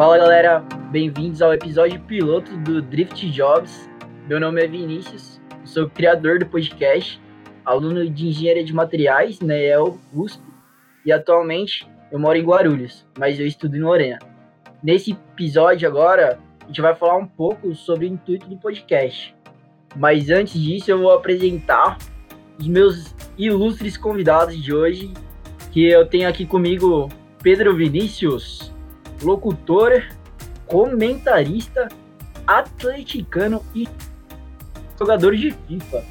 Fala galera, bem-vindos ao episódio piloto do Drift Jobs. Meu nome é Vinícius, sou criador do podcast, aluno de engenharia de materiais na EL USP e atualmente eu moro em Guarulhos, mas eu estudo em Lorena. Nesse episódio agora, a gente vai falar um pouco sobre o intuito do podcast. Mas antes disso, eu vou apresentar os meus ilustres convidados de hoje, que eu tenho aqui comigo Pedro Vinícius, locutor, comentarista, atleticano e jogador de FIFA.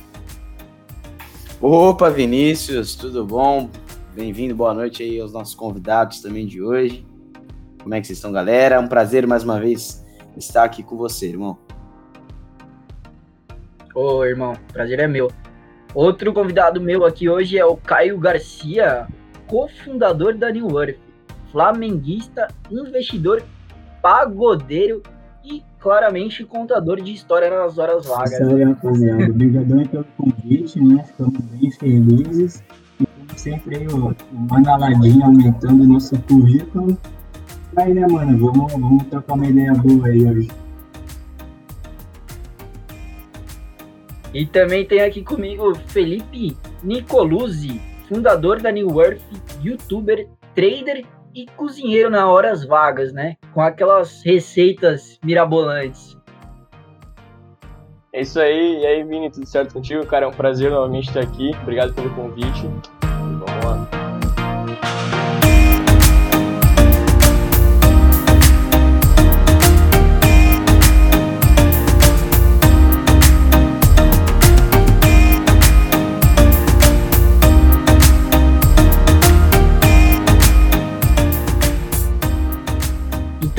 Opa, Vinícius, tudo bom? Bem-vindo, boa noite aí aos nossos convidados também de hoje. Como é que vocês estão, galera? É um prazer mais uma vez estar aqui com você, irmão. Ô, irmão, prazer é meu. Outro convidado meu aqui hoje é o Caio Garcia, cofundador da New Earth, flamenguista, investidor, pagodeiro e claramente contador de história nas horas vagas. Salve, rapaziada. Obrigadão pelo convite, né? Ficamos bem felizes. E como sempre, aí, ó, uma galadinha aumentando o nosso currículo. Aí, né, mano? Vamos, vamos trocar uma ideia boa aí hoje. E também tem aqui comigo Felipe Nicoluzzi, fundador da New Earth, youtuber, trader e cozinheiro na horas vagas, né? Com aquelas receitas mirabolantes. É isso aí, e aí, Vini, tudo certo contigo? Cara, é um prazer novamente estar aqui. Obrigado pelo convite.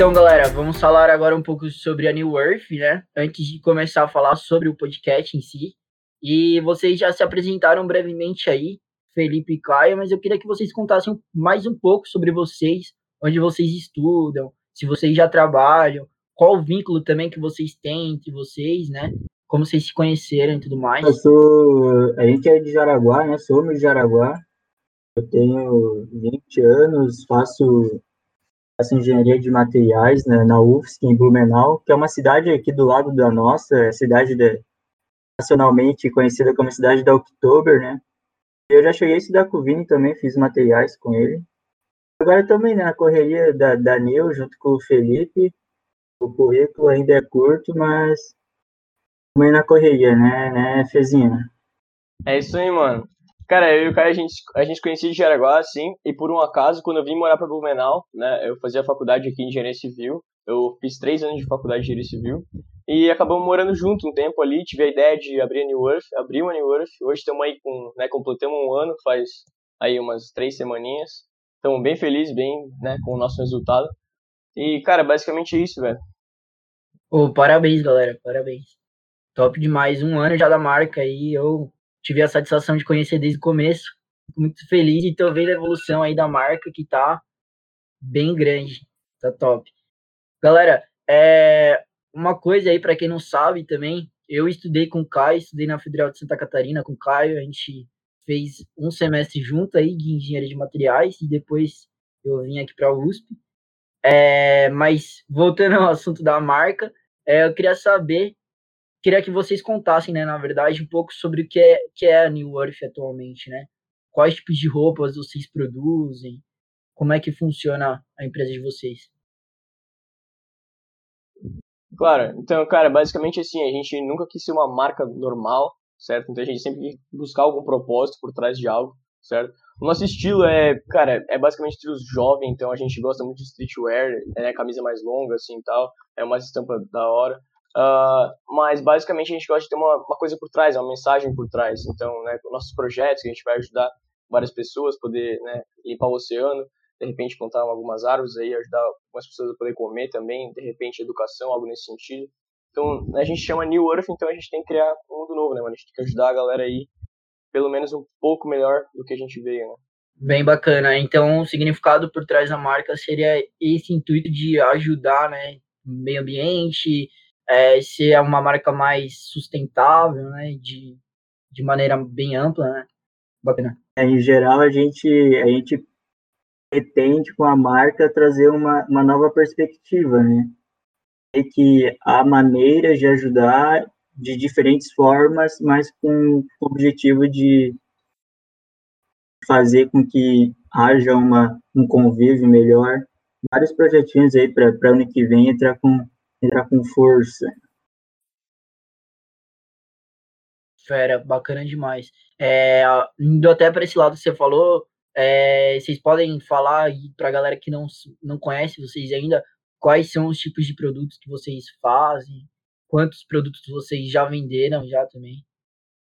Então, galera, vamos falar agora um pouco sobre a New Earth, né? Antes de começar a falar sobre o podcast em si. E vocês já se apresentaram brevemente aí, Felipe e Caio, mas eu queria que vocês contassem mais um pouco sobre vocês, onde vocês estudam, se vocês já trabalham, qual o vínculo também que vocês têm entre vocês, né? Como vocês se conheceram e tudo mais. Eu sou. A gente é de Jaraguá, né? Somos de Jaraguá. Eu tenho 20 anos, faço engenharia de materiais né, na UFSC, em Blumenau, que é uma cidade aqui do lado da nossa, é cidade de, nacionalmente conhecida como cidade da Oktober, né? Eu já cheguei a estudar com o Vini também, fiz materiais com ele. Agora também né, na correria da, da Nil, junto com o Felipe, o currículo ainda é curto, mas também na correria, né, né, Fezinha? É isso aí, mano. Cara, eu e o Caio, a gente, a gente conhecia de Jaraguá, assim, e por um acaso, quando eu vim morar pra Blumenau, né, eu fazia faculdade aqui em Engenharia Civil, eu fiz três anos de faculdade de Engenharia Civil, e acabamos morando junto um tempo ali, tive a ideia de abrir a New Earth, abrir uma New Earth, hoje estamos aí com, né, completamos um ano, faz aí umas três semaninhas, estamos bem felizes, bem, né, com o nosso resultado, e, cara, basicamente é isso, velho. Ô, parabéns, galera, parabéns. Top demais, um ano já da marca aí, eu tive a satisfação de conhecer desde o começo. Fico muito feliz e tô vendo a evolução aí da marca que tá bem grande. Tá top. Galera, é uma coisa aí para quem não sabe também, eu estudei com o Caio, estudei na Federal de Santa Catarina com o Caio, a gente fez um semestre junto aí de engenharia de materiais e depois eu vim aqui para a USP. É, mas voltando ao assunto da marca, é, eu queria saber queria que vocês contassem, né, na verdade, um pouco sobre o que é, que é a New Earth atualmente, né? Quais tipos de roupas vocês produzem? Como é que funciona a empresa de vocês? Claro, então, cara, basicamente assim, a gente nunca quis ser uma marca normal, certo? Então a gente sempre quis buscar algum propósito por trás de algo, certo? O nosso estilo é, cara, é basicamente estilo jovem, então a gente gosta muito de streetwear, né, camisa mais longa, assim, tal, é uma estampa da hora. Uh, mas basicamente a gente gosta de ter uma, uma, coisa por trás, uma mensagem por trás. Então, né, nossos projetos que a gente vai ajudar várias pessoas, poder né, limpar o oceano, de repente plantar algumas árvores aí, ajudar algumas pessoas a poder comer também, de repente educação, algo nesse sentido. Então, a gente chama New Earth, então a gente tem que criar um mundo novo, né, mano? A gente tem que ajudar a galera aí, pelo menos um pouco melhor do que a gente veio, né? Bem bacana. Então, o significado por trás da marca seria esse intuito de ajudar, né, meio ambiente, é, ser uma marca mais sustentável, né, de, de maneira bem ampla, né, bacana. É, em geral, a gente, a gente pretende com a marca trazer uma, uma nova perspectiva, né? E que há maneiras de ajudar de diferentes formas, mas com o objetivo de fazer com que haja uma, um convívio melhor. Vários projetinhos aí para ano que vem entrar com, entrar com força. Fera, bacana demais. É, indo até para esse lado que você falou, é, vocês podem falar para a galera que não, não conhece vocês ainda, quais são os tipos de produtos que vocês fazem, quantos produtos vocês já venderam já também?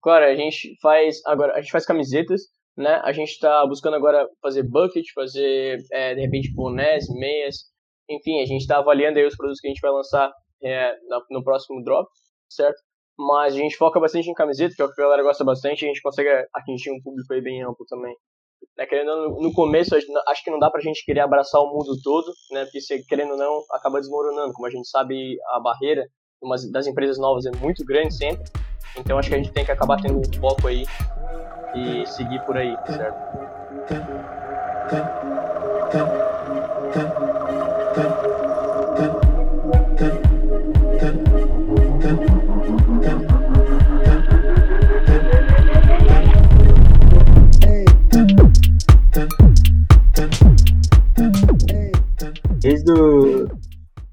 Claro, a gente faz agora, a gente faz camisetas, né? A gente está buscando agora fazer bucket, fazer é, de repente bonés, meias, enfim, a gente está avaliando aí os produtos que a gente vai lançar é, no próximo drop, certo? Mas a gente foca bastante em camiseta, que é o que a galera gosta bastante, a gente consegue atingir um público aí bem amplo também. Né, querendo no começo, acho que não dá pra gente querer abraçar o mundo todo, né? Porque se, querendo ou não, acaba desmoronando. Como a gente sabe, a barreira das empresas novas é muito grande sempre. Então acho que a gente tem que acabar tendo um foco aí e seguir por aí, certo?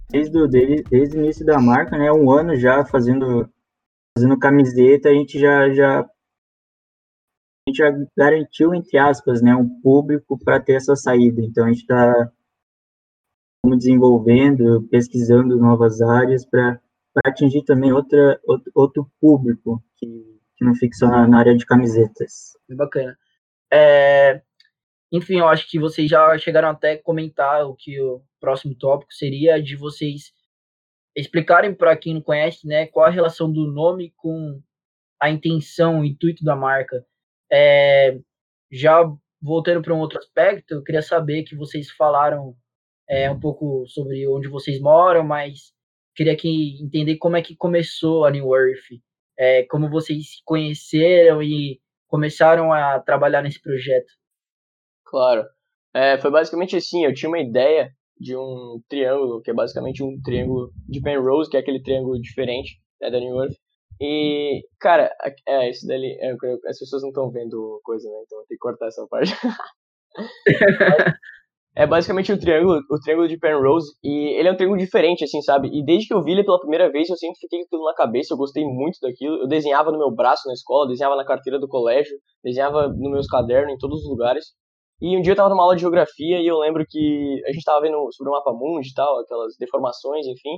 Desde o, desde, desde o início da marca, né, um ano já fazendo, fazendo camiseta, a gente já, já a gente já garantiu, entre aspas, né, um público para ter essa saída. Então, a gente está desenvolvendo, pesquisando novas áreas para atingir também outra, outro, outro público que, que não fica só na, na área de camisetas. Bacana. É, enfim, eu acho que vocês já chegaram até a comentar o que o próximo tópico seria de vocês explicarem para quem não conhece, né, qual a relação do nome com a intenção, o intuito da marca. É, já voltando para um outro aspecto, eu queria saber que vocês falaram é, um pouco sobre onde vocês moram, mas queria que entender como é que começou a New Earth, é, como vocês se conheceram e começaram a trabalhar nesse projeto. Claro. É, foi basicamente assim, eu tinha uma ideia de um triângulo, que é basicamente um triângulo de Penrose, que é aquele triângulo diferente né, da New Earth, e, cara, é, isso dali. É, as pessoas não estão vendo coisa, né? Então eu tenho que cortar essa parte. é basicamente um triângulo, o triângulo de Penrose, e ele é um triângulo diferente, assim, sabe? E desde que eu vi ele pela primeira vez, eu sempre fiquei com aquilo na cabeça, eu gostei muito daquilo. Eu desenhava no meu braço na escola, desenhava na carteira do colégio, desenhava nos meus cadernos, em todos os lugares. E um dia eu tava numa aula de geografia e eu lembro que a gente tava vendo sobre o mapa mundi e tal, aquelas deformações, enfim.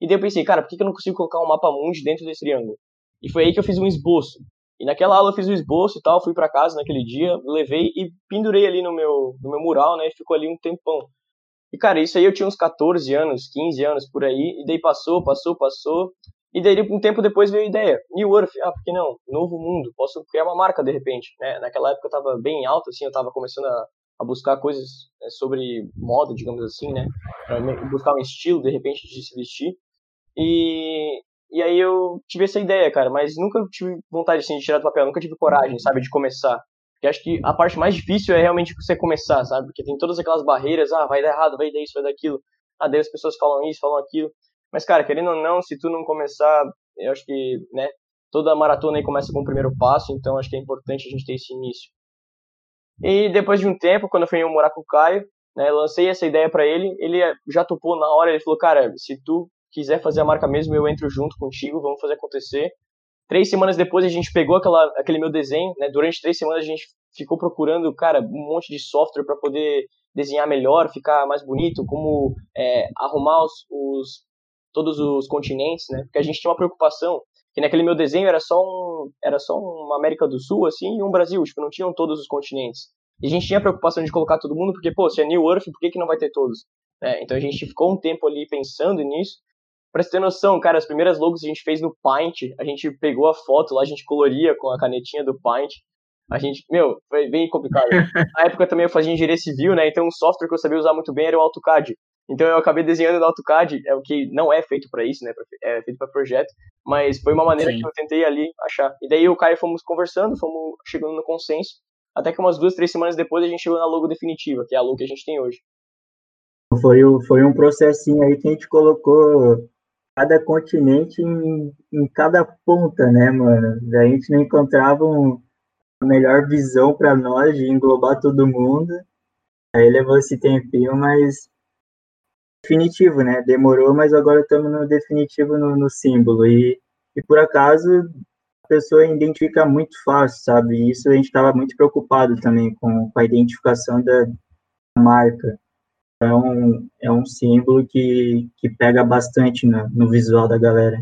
E daí eu pensei, cara, por que eu não consigo colocar um mapa mundi dentro desse triângulo? E foi aí que eu fiz um esboço. E naquela aula eu fiz o esboço e tal, fui para casa naquele dia, levei e pendurei ali no meu, no meu mural, né? E ficou ali um tempão. E cara, isso aí eu tinha uns 14 anos, 15 anos por aí, e daí passou, passou, passou. E daí um tempo depois veio a ideia, New Earth, ah, por que não? Novo mundo, posso criar uma marca de repente, né? Naquela época eu tava bem alto, assim, eu tava começando a, a buscar coisas né, sobre moda, digamos assim, né? Pra buscar um estilo, de repente, de se vestir. E, e aí eu tive essa ideia, cara, mas nunca tive vontade assim, de tirar do papel, nunca tive coragem, sabe, de começar. Porque acho que a parte mais difícil é realmente você começar, sabe? Porque tem todas aquelas barreiras, ah, vai dar errado, vai dar isso, vai dar aquilo. Ah, daí as pessoas falam isso, falam aquilo. Mas, cara, querendo ou não, se tu não começar, eu acho que, né, toda maratona aí começa com o primeiro passo, então acho que é importante a gente ter esse início. E depois de um tempo, quando eu fui morar com o Caio, né, lancei essa ideia para ele, ele já topou na hora, ele falou, cara, se tu quiser fazer a marca mesmo, eu entro junto contigo, vamos fazer acontecer. Três semanas depois a gente pegou aquela, aquele meu desenho, né? Durante três semanas a gente ficou procurando, cara, um monte de software para poder desenhar melhor, ficar mais bonito, como é, arrumar os, os, todos os continentes, né? Porque a gente tinha uma preocupação que naquele meu desenho era só um, era só uma América do Sul assim e um Brasil, tipo, não tinham todos os continentes. E a gente tinha a preocupação de colocar todo mundo, porque pô, se é New Earth, por que que não vai ter todos? É, então a gente ficou um tempo ali pensando nisso Pra você ter noção, cara, as primeiras logos a gente fez no Paint, a gente pegou a foto lá, a gente coloria com a canetinha do Paint. A gente, meu, foi bem complicado. Na época também eu fazia engenharia civil, né? Então um software que eu sabia usar muito bem era o AutoCAD. Então eu acabei desenhando no AutoCAD, é o que não é feito para isso, né? É feito para projeto, mas foi uma maneira Sim. que eu tentei ali achar. E daí o Caio fomos conversando, fomos chegando no consenso até que umas duas, três semanas depois a gente chegou na logo definitiva, que é a logo que a gente tem hoje. Foi, foi um processinho aí que a gente colocou cada continente em, em cada ponta, né, mano? A gente não encontrava um, a melhor visão para nós de englobar todo mundo. Aí levou esse tempinho, mas definitivo, né? Demorou, mas agora estamos no definitivo no, no símbolo. E, e por acaso a pessoa identifica muito fácil, sabe? E isso a gente estava muito preocupado também com, com a identificação da marca. É um, é um símbolo que, que pega bastante no, no visual da galera.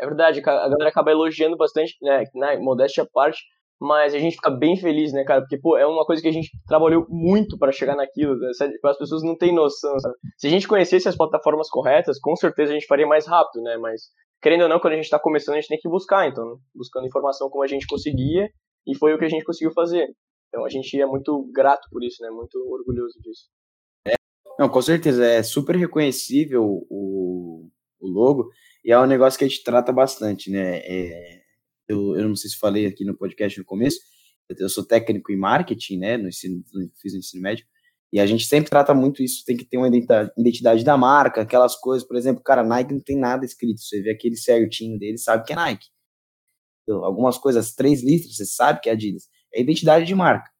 É verdade, a galera acaba elogiando bastante, né? Na modéstia à parte, mas a gente fica bem feliz, né, cara? Porque, pô, é uma coisa que a gente trabalhou muito para chegar naquilo, né? as pessoas não têm noção, sabe? Se a gente conhecesse as plataformas corretas, com certeza a gente faria mais rápido, né? Mas, querendo ou não, quando a gente tá começando, a gente tem que buscar, então, buscando informação como a gente conseguia, e foi o que a gente conseguiu fazer. Então, a gente é muito grato por isso, né? Muito orgulhoso disso. Não, com certeza, é super reconhecível o, o logo, e é um negócio que a gente trata bastante, né? É eu, eu não sei se falei aqui no podcast no começo, eu sou técnico em marketing, né, no ensino, fiz no ensino médio, e a gente sempre trata muito isso, tem que ter uma identidade da marca, aquelas coisas, por exemplo, cara, Nike não tem nada escrito, você vê aquele certinho dele, sabe que é Nike. Então, algumas coisas, três listras, você sabe que é Adidas. É identidade de marca.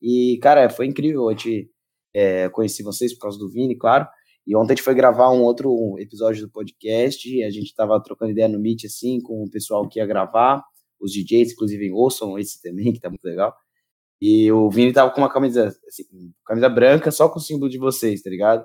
E, cara, foi incrível, eu te, é, conheci vocês por causa do Vini, claro, e ontem a gente foi gravar um outro episódio do podcast, a gente tava trocando ideia no Meet, assim, com o pessoal que ia gravar, os DJs, inclusive, ouçam esse também, que tá muito legal. E o Vini tava com uma camisa, assim, camisa branca, só com o símbolo de vocês, tá ligado?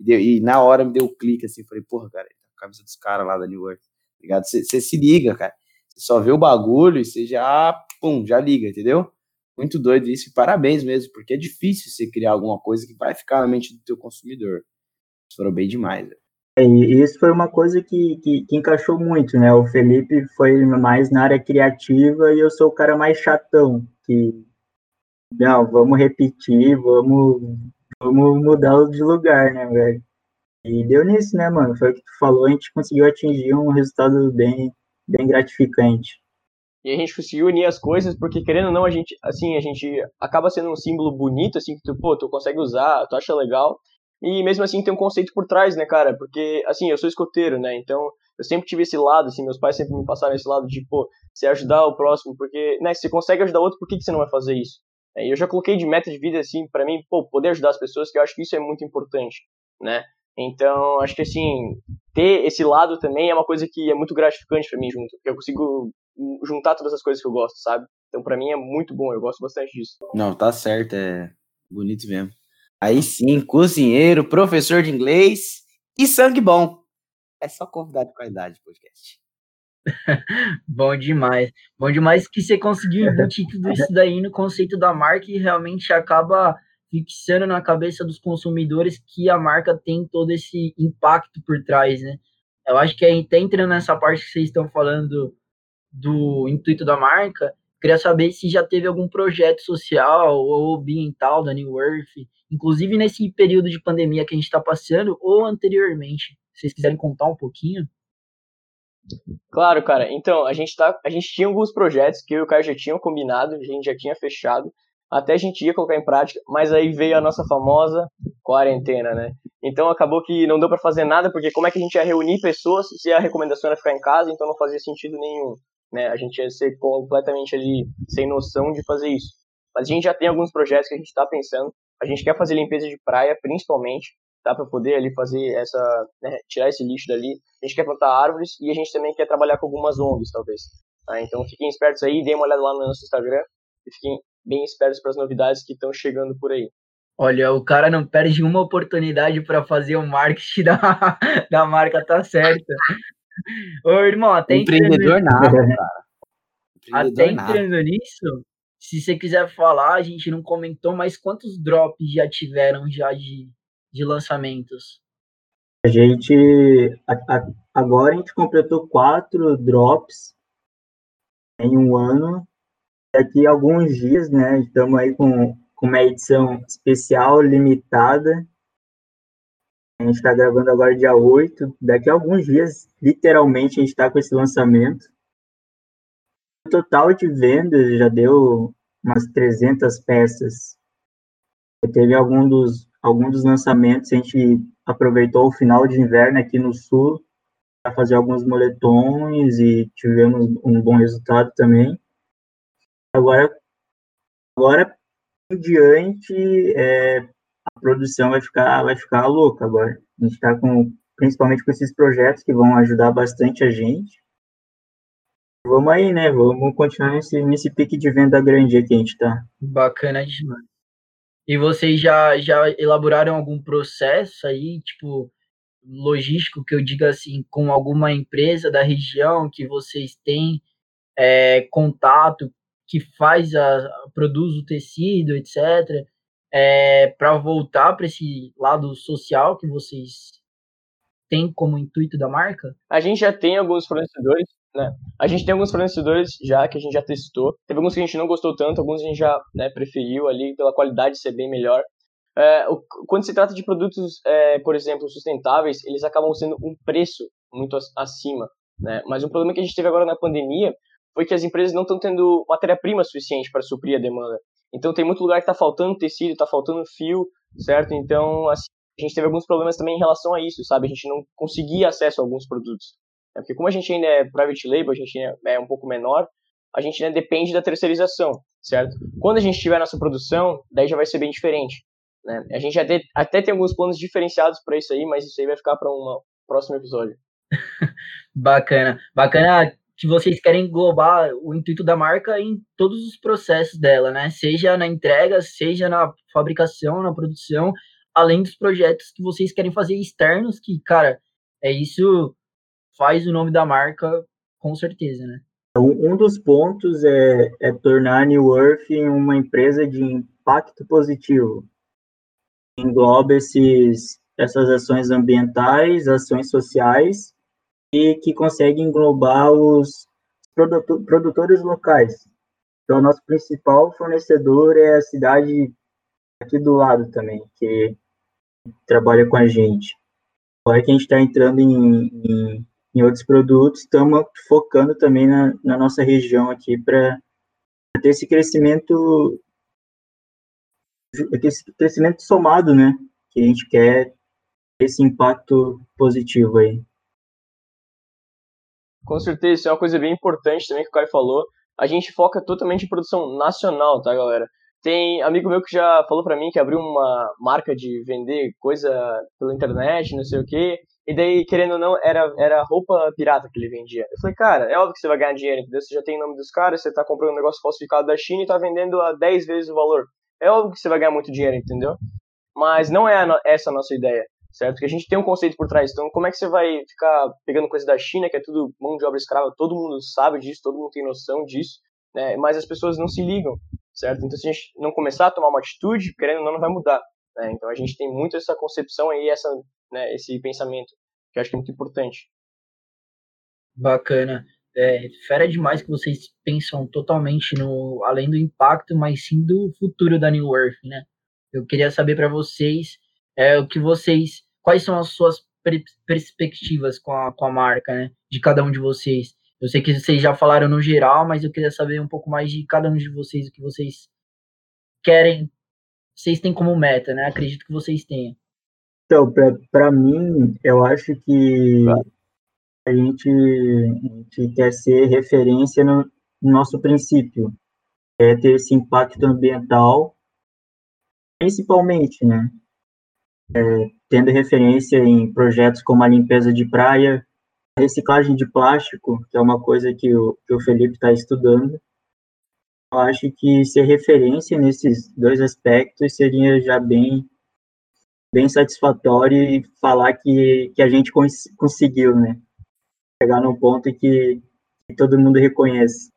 E, deu, e na hora me deu um clique, assim, falei, porra, cara, tá a camisa dos caras lá da New York, tá ligado? Você se liga, cara. Você só vê o bagulho e você já, pum, já liga, entendeu? Muito doido isso, e parabéns mesmo, porque é difícil você criar alguma coisa que vai ficar na mente do teu consumidor. Vocês foram bem demais, velho. É, e isso foi uma coisa que, que, que, encaixou muito, né? O Felipe foi mais na área criativa e eu sou o cara mais chatão, que não, vamos repetir, vamos, vamos mudar de lugar, né, velho? E deu nisso, né, mano? Foi o que tu falou, a gente conseguiu atingir um resultado bem, bem gratificante. E a gente conseguiu unir as coisas, porque querendo ou não, a gente, assim, a gente acaba sendo um símbolo bonito, assim, que tu, pô, tu consegue usar, tu acha legal, e mesmo assim tem um conceito por trás, né, cara? Porque, assim, eu sou escoteiro, né? Então, eu sempre tive esse lado, assim, meus pais sempre me passaram esse lado de, pô, você ajudar o próximo, porque, né, se você consegue ajudar outro, por que, que você não vai fazer isso? É, e eu já coloquei de meta de vida, assim, para mim, pô, poder ajudar as pessoas, que eu acho que isso é muito importante, né? Então, acho que, assim, ter esse lado também é uma coisa que é muito gratificante para mim junto, eu consigo juntar todas as coisas que eu gosto, sabe? Então, para mim é muito bom, eu gosto bastante disso. Não, tá certo, é bonito mesmo. Aí sim, cozinheiro, professor de inglês e sangue bom. É só convidado de qualidade podcast. bom demais. Bom demais que você conseguiu embutir tudo isso daí no conceito da marca e realmente acaba fixando na cabeça dos consumidores que a marca tem todo esse impacto por trás, né? Eu acho que até entrando nessa parte que vocês estão falando do intuito da marca, queria saber se já teve algum projeto social ou ambiental da New Earth inclusive nesse período de pandemia que a gente está passando, ou anteriormente. Se vocês quiserem contar um pouquinho. Claro, cara. Então, a gente, tá, a gente tinha alguns projetos que eu e o Caio já tinham combinado, a gente já tinha fechado, até a gente ia colocar em prática, mas aí veio a nossa famosa quarentena, né? Então acabou que não deu para fazer nada, porque como é que a gente ia reunir pessoas se a recomendação era ficar em casa, então não fazia sentido nenhum, né? A gente ia ser completamente ali sem noção de fazer isso. Mas a gente já tem alguns projetos que a gente está pensando, a gente quer fazer limpeza de praia, principalmente, tá? Para poder ali fazer essa, né, tirar esse lixo dali. A gente quer plantar árvores e a gente também quer trabalhar com algumas ONGs, talvez. Tá? Então fiquem espertos aí, deem uma olhada lá no nosso Instagram e fiquem bem espertos para as novidades que estão chegando por aí. Olha, o cara não perde uma oportunidade para fazer o marketing da, da marca, tá certo. Ô, irmão, até Empreendedor entrando... nada, cara. Empreendedor até entrando nada. nisso, se você quiser falar, a gente não comentou, mas quantos drops já tiveram já de, de lançamentos? A gente a, a, agora a gente completou quatro drops em um ano. Daqui a alguns dias, né? Estamos aí com, com uma edição especial limitada. A gente está gravando agora dia 8. Daqui a alguns dias, literalmente, a gente está com esse lançamento. O total de vendas já deu umas 300 peças. Teve algum dos, algum dos lançamentos, a gente aproveitou o final de inverno aqui no sul para fazer alguns moletons e tivemos um bom resultado também. Agora, agora em diante, é, a produção vai ficar, vai ficar louca agora. A gente está com, principalmente com esses projetos que vão ajudar bastante a gente. Vamos aí, né? Vamos continuar nesse, nesse pique de venda grande que a gente está. Bacana demais. E vocês já, já elaboraram algum processo aí, tipo, logístico, que eu diga assim, com alguma empresa da região que vocês têm é, contato, que faz a, produz o tecido, etc., é, para voltar para esse lado social que vocês têm como intuito da marca? A gente já tem alguns fornecedores, né? A gente tem alguns fornecedores já que a gente já testou. Teve alguns que a gente não gostou tanto, alguns a gente já né, preferiu ali pela qualidade ser bem melhor. É, o, quando se trata de produtos, é, por exemplo, sustentáveis, eles acabam sendo um preço muito acima. Né? Mas um problema que a gente teve agora na pandemia foi que as empresas não estão tendo matéria-prima suficiente para suprir a demanda. Então tem muito lugar que está faltando tecido, está faltando fio, certo? Então assim, a gente teve alguns problemas também em relação a isso, sabe? A gente não conseguia acesso a alguns produtos. Né? Porque como a gente ainda é private label, a gente é um pouco menor, a gente né, depende da terceirização, certo? Quando a gente tiver nossa produção, daí já vai ser bem diferente. Né? A gente até, até tem alguns planos diferenciados para isso aí, mas isso aí vai ficar para um próximo episódio. Bacana. Bacana que vocês querem englobar o intuito da marca em todos os processos dela, né? Seja na entrega, seja na fabricação, na produção, além dos projetos que vocês querem fazer externos, que, cara, é isso faz o nome da marca com certeza, né? Um dos pontos é, é tornar a New Earth uma empresa de impacto positivo. Engloba esses, essas ações ambientais, ações sociais e que consegue englobar os produtores locais. Então, nosso principal fornecedor é a cidade aqui do lado também, que trabalha com a gente. Agora que a gente está entrando em, em, em, outros produtos, estamos focando também na, na nossa região aqui para ter esse crescimento, esse crescimento somado, né? Que a gente quer esse impacto positivo aí. Com certeza, isso é uma coisa bem importante também que o Caio falou. A gente foca totalmente em produção nacional, tá, galera? Tem amigo meu que já falou para mim que abriu uma marca de vender coisa pela internet, não sei o quê. E daí, querendo ou não, era, era roupa pirata que ele vendia. Eu falei, cara, é óbvio que você vai ganhar dinheiro, entendeu? Você já tem o nome dos caras, você tá comprando um negócio falsificado da China e tá vendendo a 10 vezes o valor. É óbvio que você vai ganhar muito dinheiro, entendeu? Mas não é essa a nossa ideia certo? Que a gente tem um conceito por trás. Então, como é que você vai ficar pegando coisa da China, que é tudo mão de obra escrava? Todo mundo sabe disso, todo mundo tem noção disso, né? Mas as pessoas não se ligam, certo? Então, se a gente não começar a tomar uma atitude, querendo ou não, não vai mudar. Né? Então, a gente tem muito essa concepção aí, essa, né, esse pensamento, que eu acho que é muito importante. Bacana. É, fera demais que vocês pensam totalmente no além do impacto, mas sim do futuro da New Earth, né? Eu queria saber para vocês é, o que vocês, quais são as suas perspectivas com a, com a marca, né? De cada um de vocês. Eu sei que vocês já falaram no geral, mas eu queria saber um pouco mais de cada um de vocês, o que vocês querem, vocês têm como meta, né? Acredito que vocês tenham. Então, para mim, eu acho que a gente, a gente quer ser referência no, no nosso princípio, é ter esse impacto ambiental, principalmente, né? É, tendo referência em projetos como a limpeza de praia, reciclagem de plástico, que é uma coisa que o, que o Felipe está estudando. Eu acho que ser referência nesses dois aspectos seria já bem bem satisfatório e falar que, que a gente cons conseguiu, né? Chegar num ponto que, que todo mundo reconhece.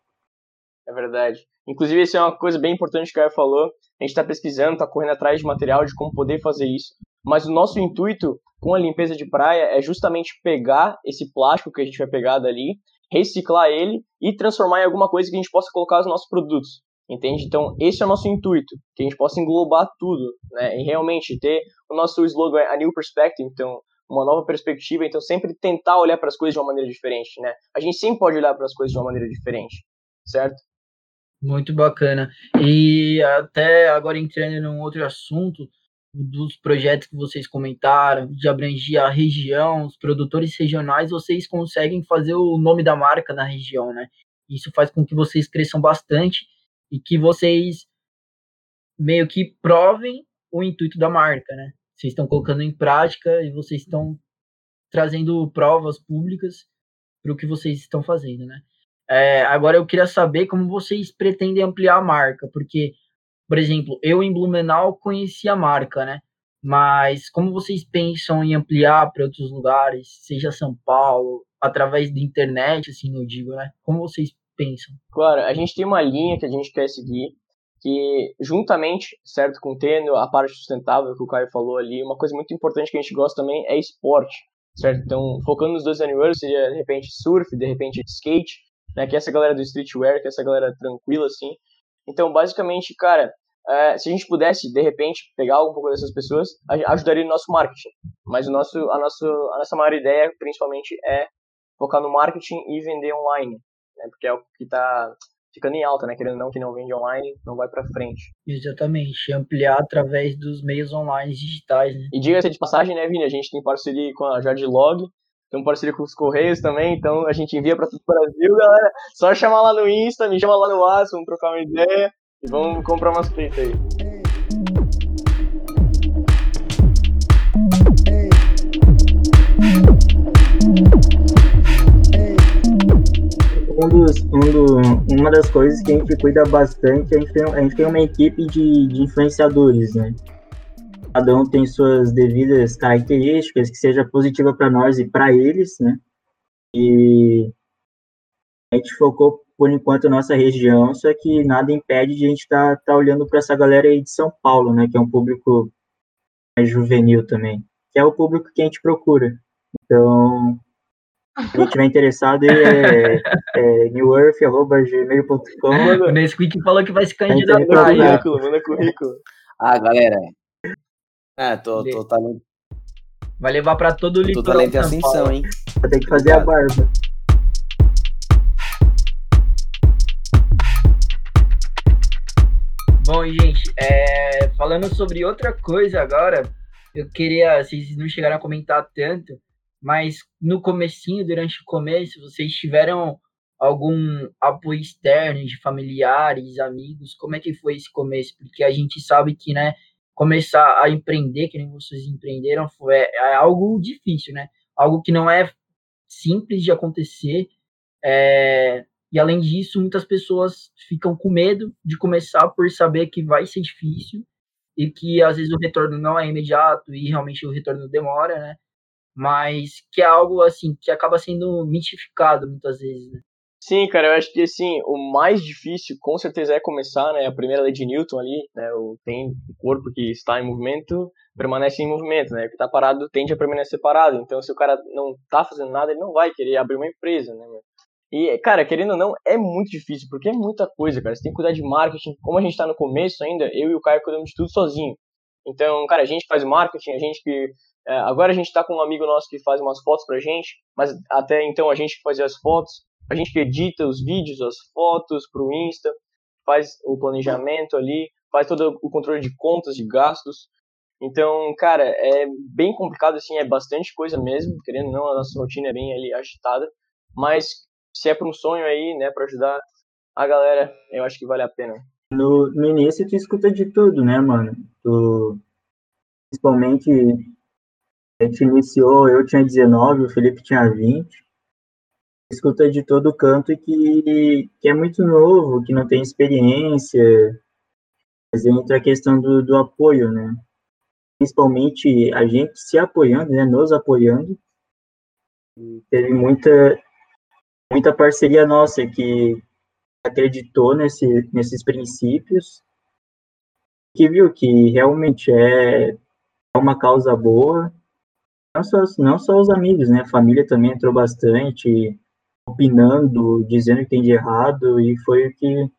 É verdade. Inclusive, isso é uma coisa bem importante que o Caio falou. A gente está pesquisando, está correndo atrás de material de como poder fazer isso. Mas o nosso intuito com a limpeza de praia é justamente pegar esse plástico que a gente vai pegar dali, reciclar ele e transformar em alguma coisa que a gente possa colocar nos nossos produtos. Entende? Então, esse é o nosso intuito, que a gente possa englobar tudo, né? E realmente ter o nosso slogan a new perspective, então uma nova perspectiva, então sempre tentar olhar para as coisas de uma maneira diferente, né? A gente sempre pode olhar para as coisas de uma maneira diferente, certo? Muito bacana. E até agora entrando num outro assunto, dos projetos que vocês comentaram, de abranger a região, os produtores regionais, vocês conseguem fazer o nome da marca na região, né? Isso faz com que vocês cresçam bastante e que vocês meio que provem o intuito da marca, né? Vocês estão colocando em prática e vocês estão trazendo provas públicas para o que vocês estão fazendo, né? É, agora eu queria saber como vocês pretendem ampliar a marca, porque por exemplo, eu em Blumenau conheci a marca, né? Mas como vocês pensam em ampliar para outros lugares, seja São Paulo, através da internet, assim eu digo, né? Como vocês pensam? Claro, a gente tem uma linha que a gente quer seguir, que juntamente, certo, com tendo a parte sustentável que o Caio falou ali, uma coisa muito importante que a gente gosta também é esporte, certo? Então, focando nos dois universos, seria de repente surf, de repente skate, né? Que é essa galera do streetwear, que é essa galera tranquila, assim, então, basicamente, cara, é, se a gente pudesse, de repente, pegar um pouco dessas pessoas, ajudaria no nosso marketing. Mas o nosso, a, nosso, a nossa maior ideia, principalmente, é focar no marketing e vender online. Né? Porque é o que está ficando em alta, né? Querendo não, que não vende online, não vai para frente. Exatamente, ampliar através dos meios online digitais, né? E diga-se de passagem, né, Vini? A gente tem parceria com a Jardlog, tem parceria com os Correios também, então a gente envia para todo o Brasil, galera. Só chamar lá no Insta, me chama lá no WhatsApp, vamos trocar uma ideia e vamos comprar umas fitas aí. Um dos, um do, uma das coisas que a gente cuida bastante, a gente tem, a gente tem uma equipe de, de influenciadores, né? Cada um tem suas devidas características, que seja positiva para nós e para eles, né? E a gente focou por enquanto nossa região, só que nada impede de a gente estar tá, tá olhando para essa galera aí de São Paulo, né? Que é um público mais juvenil também, que é o público que a gente procura. Então, se estiver interessado, é, é newearth.gmail.com. O Nesquik falou que vai se candidatar. Manda currículo, manda currículo. Ah, galera, é, tô, tô talento. Vai levar pra todo o litoral. Tô talento em ascensão, hein? Vou ter que fazer a barba. Bom, gente, é, falando sobre outra coisa agora, eu queria, vocês não chegaram a comentar tanto, mas no comecinho, durante o começo, vocês tiveram algum apoio externo de familiares, amigos? Como é que foi esse começo? Porque a gente sabe que, né, começar a empreender, que nem vocês empreenderam, foi, é, é algo difícil, né? Algo que não é simples de acontecer. É, e além disso, muitas pessoas ficam com medo de começar por saber que vai ser difícil e que às vezes o retorno não é imediato e realmente o retorno demora, né? Mas que é algo assim que acaba sendo mitificado muitas vezes, né? Sim, cara, eu acho que assim, o mais difícil com certeza é começar, né? A primeira lei de Newton ali, né? O, tem o corpo que está em movimento permanece em movimento, né? O que está parado tende a permanecer parado. Então, se o cara não tá fazendo nada, ele não vai querer abrir uma empresa, né? E, cara, querendo ou não, é muito difícil, porque é muita coisa, cara. Você tem que cuidar de marketing. Como a gente tá no começo ainda, eu e o Caio cuidamos de tudo sozinho. Então, cara, a gente faz marketing, a gente que. É, agora a gente tá com um amigo nosso que faz umas fotos pra gente, mas até então a gente que fazia as fotos a gente edita os vídeos, as fotos para o Insta, faz o planejamento ali, faz todo o controle de contas, de gastos. Então, cara, é bem complicado, assim, é bastante coisa mesmo, querendo ou não, a nossa rotina é bem ali agitada, mas se é para um sonho aí, né, para ajudar a galera, eu acho que vale a pena. No, no início tu escuta de tudo, né, mano? Tu, principalmente, a gente iniciou, eu tinha 19, o Felipe tinha 20, escuta de todo canto e que, que é muito novo, que não tem experiência. Mas entra a questão do, do apoio, né? Principalmente a gente se apoiando, né? Nos apoiando. E teve muita, muita parceria nossa que acreditou nesse, nesses princípios, que viu que realmente é uma causa boa, não só, não só os amigos, né? A família também entrou bastante, opinando, dizendo que tem de errado, e foi o que,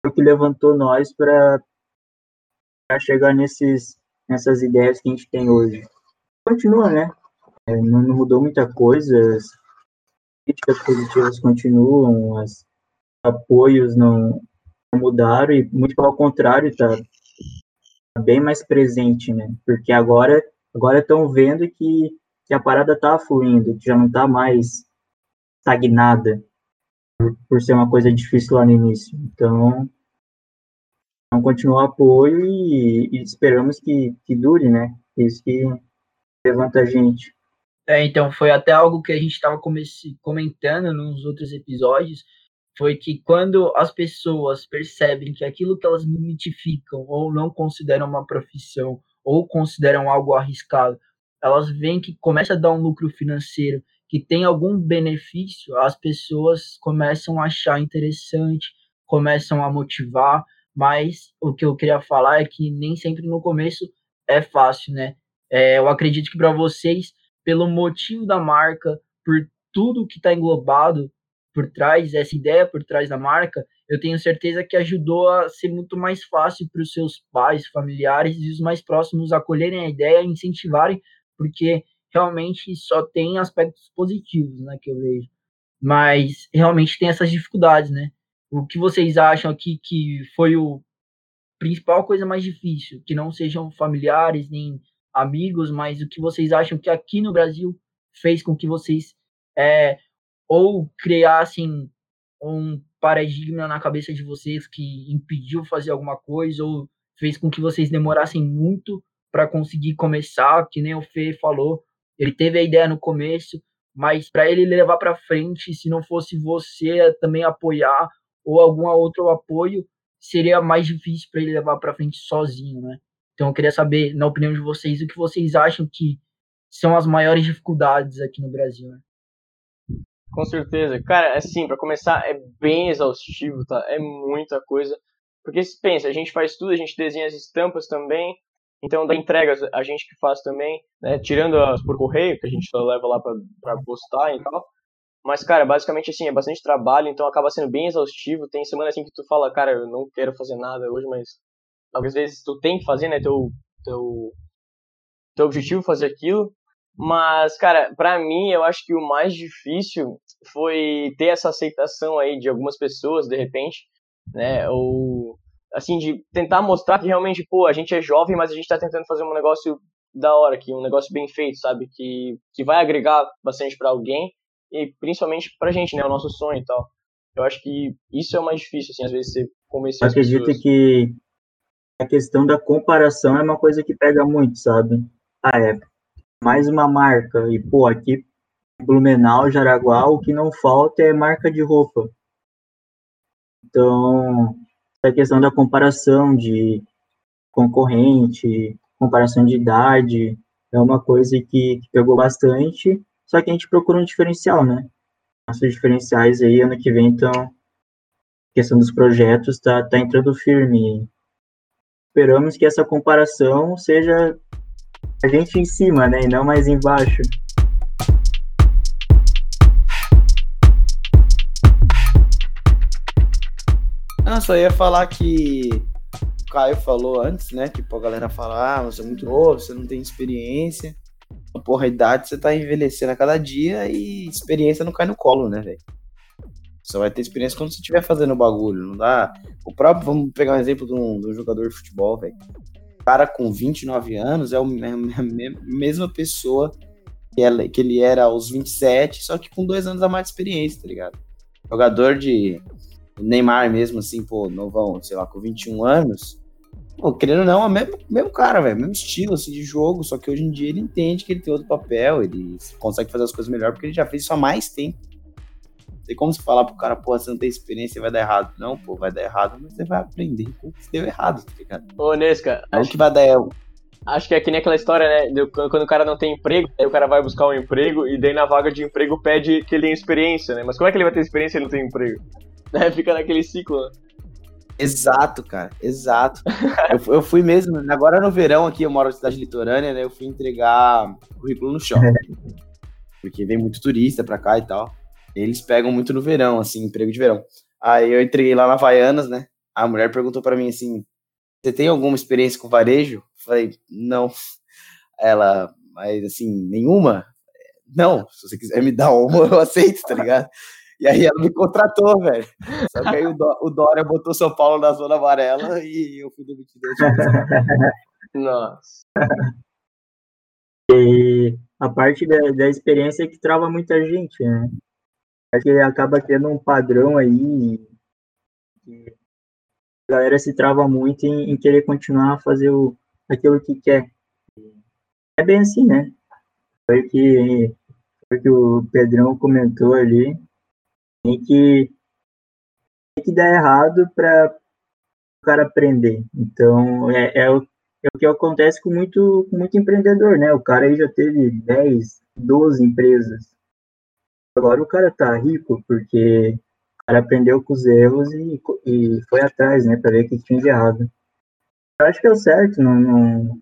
foi o que levantou nós para chegar nesses, nessas ideias que a gente tem hoje. Continua, né? É, não, não, mudou muita coisa, as críticas positivas continuam, os apoios não, mudaram e muito pelo contrário, está tá bem mais presente, né? Porque agora agora estão vendo que, que a parada tá fluindo, que já não tá mais estagnada por, ser uma coisa difícil lá no início. Então, então continua o apoio e, e, esperamos que, que dure, né? Isso que levanta a gente. É, então foi até algo que a gente estava comentando nos outros episódios, foi que quando as pessoas percebem que aquilo que elas mitificam ou não consideram uma profissão ou consideram algo arriscado, elas veem que começa a dar um lucro financeiro, que tem algum benefício, as pessoas começam a achar interessante, começam a motivar, mas o que eu queria falar é que nem sempre no começo é fácil, né? É, eu acredito que para vocês, pelo motivo da marca, por tudo que está englobado, por trás, essa ideia por trás da marca, eu tenho certeza que ajudou a ser muito mais fácil para os seus pais, familiares e os mais próximos acolherem a ideia e incentivarem, porque realmente só tem aspectos positivos, né, que eu vejo. Mas realmente tem essas dificuldades, né? O que vocês acham aqui que foi o principal coisa mais difícil, que não sejam familiares nem amigos, mas o que vocês acham que aqui no Brasil fez com que vocês é, ou criassem um paradigma na cabeça de vocês que impediu fazer alguma coisa ou fez com que vocês demorassem muito para conseguir começar, que nem o Fê falou, ele teve a ideia no começo, mas para ele levar para frente, se não fosse você também apoiar ou algum outro apoio, seria mais difícil para ele levar para frente sozinho, né? Então eu queria saber, na opinião de vocês, o que vocês acham que são as maiores dificuldades aqui no Brasil, né? Com certeza. Cara, assim, para começar, é bem exaustivo, tá? É muita coisa. Porque se pensa, a gente faz tudo, a gente desenha as estampas também, então da entrega a gente que faz também, né? Tirando as por correio, que a gente leva lá para postar e tal. Mas, cara, basicamente assim, é bastante trabalho, então acaba sendo bem exaustivo. Tem semana assim que tu fala, cara, eu não quero fazer nada hoje, mas às vezes tu tem que fazer, né? Teu, teu, teu objetivo é fazer aquilo. Mas, cara, para mim, eu acho que o mais difícil foi ter essa aceitação aí de algumas pessoas, de repente, né? Ou, assim, de tentar mostrar que realmente, pô, a gente é jovem, mas a gente tá tentando fazer um negócio da hora aqui, um negócio bem feito, sabe? Que, que vai agregar bastante para alguém e principalmente pra gente, né? O nosso sonho e tal. Eu acho que isso é o mais difícil, assim, às vezes você convencer pessoas. Acredito que a questão da comparação é uma coisa que pega muito, sabe? Ah, é mais uma marca. E, pô, aqui Blumenau, Jaraguá, o que não falta é marca de roupa. Então, a questão da comparação de concorrente, comparação de idade, é uma coisa que, que pegou bastante, só que a gente procura um diferencial, né? Nossos diferenciais aí, ano que vem, então, questão dos projetos tá, tá entrando firme. Esperamos que essa comparação seja a gente em cima, né? E não mais embaixo. Não, só ia falar que o Caio falou antes, né? Tipo, a galera fala, ah, você é muito novo, você não tem experiência. Porra, a idade você tá envelhecendo a cada dia e experiência não cai no colo, né, velho? Você vai ter experiência quando você estiver fazendo o bagulho, não dá. O próprio, vamos pegar um exemplo de um, de um jogador de futebol, velho cara com 29 anos é, é a mesma pessoa que, ela, que ele era aos 27, só que com dois anos a mais de experiência, tá ligado? Jogador de Neymar mesmo, assim, pô, novão, sei lá, com 21 anos, pô, querendo ou não, é o mesmo, mesmo cara, velho, mesmo estilo, assim, de jogo, só que hoje em dia ele entende que ele tem outro papel, ele consegue fazer as coisas melhor porque ele já fez isso há mais tempo tem como você falar pro cara, pô, você não tem experiência, vai dar errado. Não, pô, vai dar errado, mas você vai aprender com o que deu errado, tá ligado? Ô, Nesca. Não acho... que vai dar errado. Acho que é que nem aquela história, né? De quando o cara não tem emprego, aí o cara vai buscar um emprego e daí na vaga de emprego pede que ele tenha experiência, né? Mas como é que ele vai ter experiência se ele não tem emprego? Né? Fica naquele ciclo, né? Exato, cara, exato. eu, eu, fui mesmo, agora no verão aqui, eu moro na cidade litorânea, né? Eu fui entregar currículo no shopping. Porque vem muito turista pra cá e tal. Eles pegam muito no verão, assim, emprego de verão. Aí eu entreguei lá na Havaianas, né? A mulher perguntou para mim assim: Você tem alguma experiência com varejo? Falei, não. Ela, mas assim, nenhuma? Não, se você quiser me dar uma, eu aceito, tá ligado? E aí ela me contratou, velho. Só que aí o, Dó, o Dória botou São Paulo na zona amarela e eu fui demitido. Nossa. E a parte da, da experiência é que trava muita gente, né? Acho que acaba tendo um padrão aí. a galera se trava muito em, em, querer continuar a fazer o, aquilo que quer. É bem assim, né? Foi que, foi que o Pedrão comentou ali. Tem que, tem que dar errado para o cara aprender. Então, é, é o é o que acontece com muito, com muito empreendedor, né? O cara aí já teve 10, 12 empresas. Agora o cara tá rico porque o cara aprendeu com os erros e, e foi atrás, né? Pra ver o que tinha de errado. Eu acho que é o certo, não, não,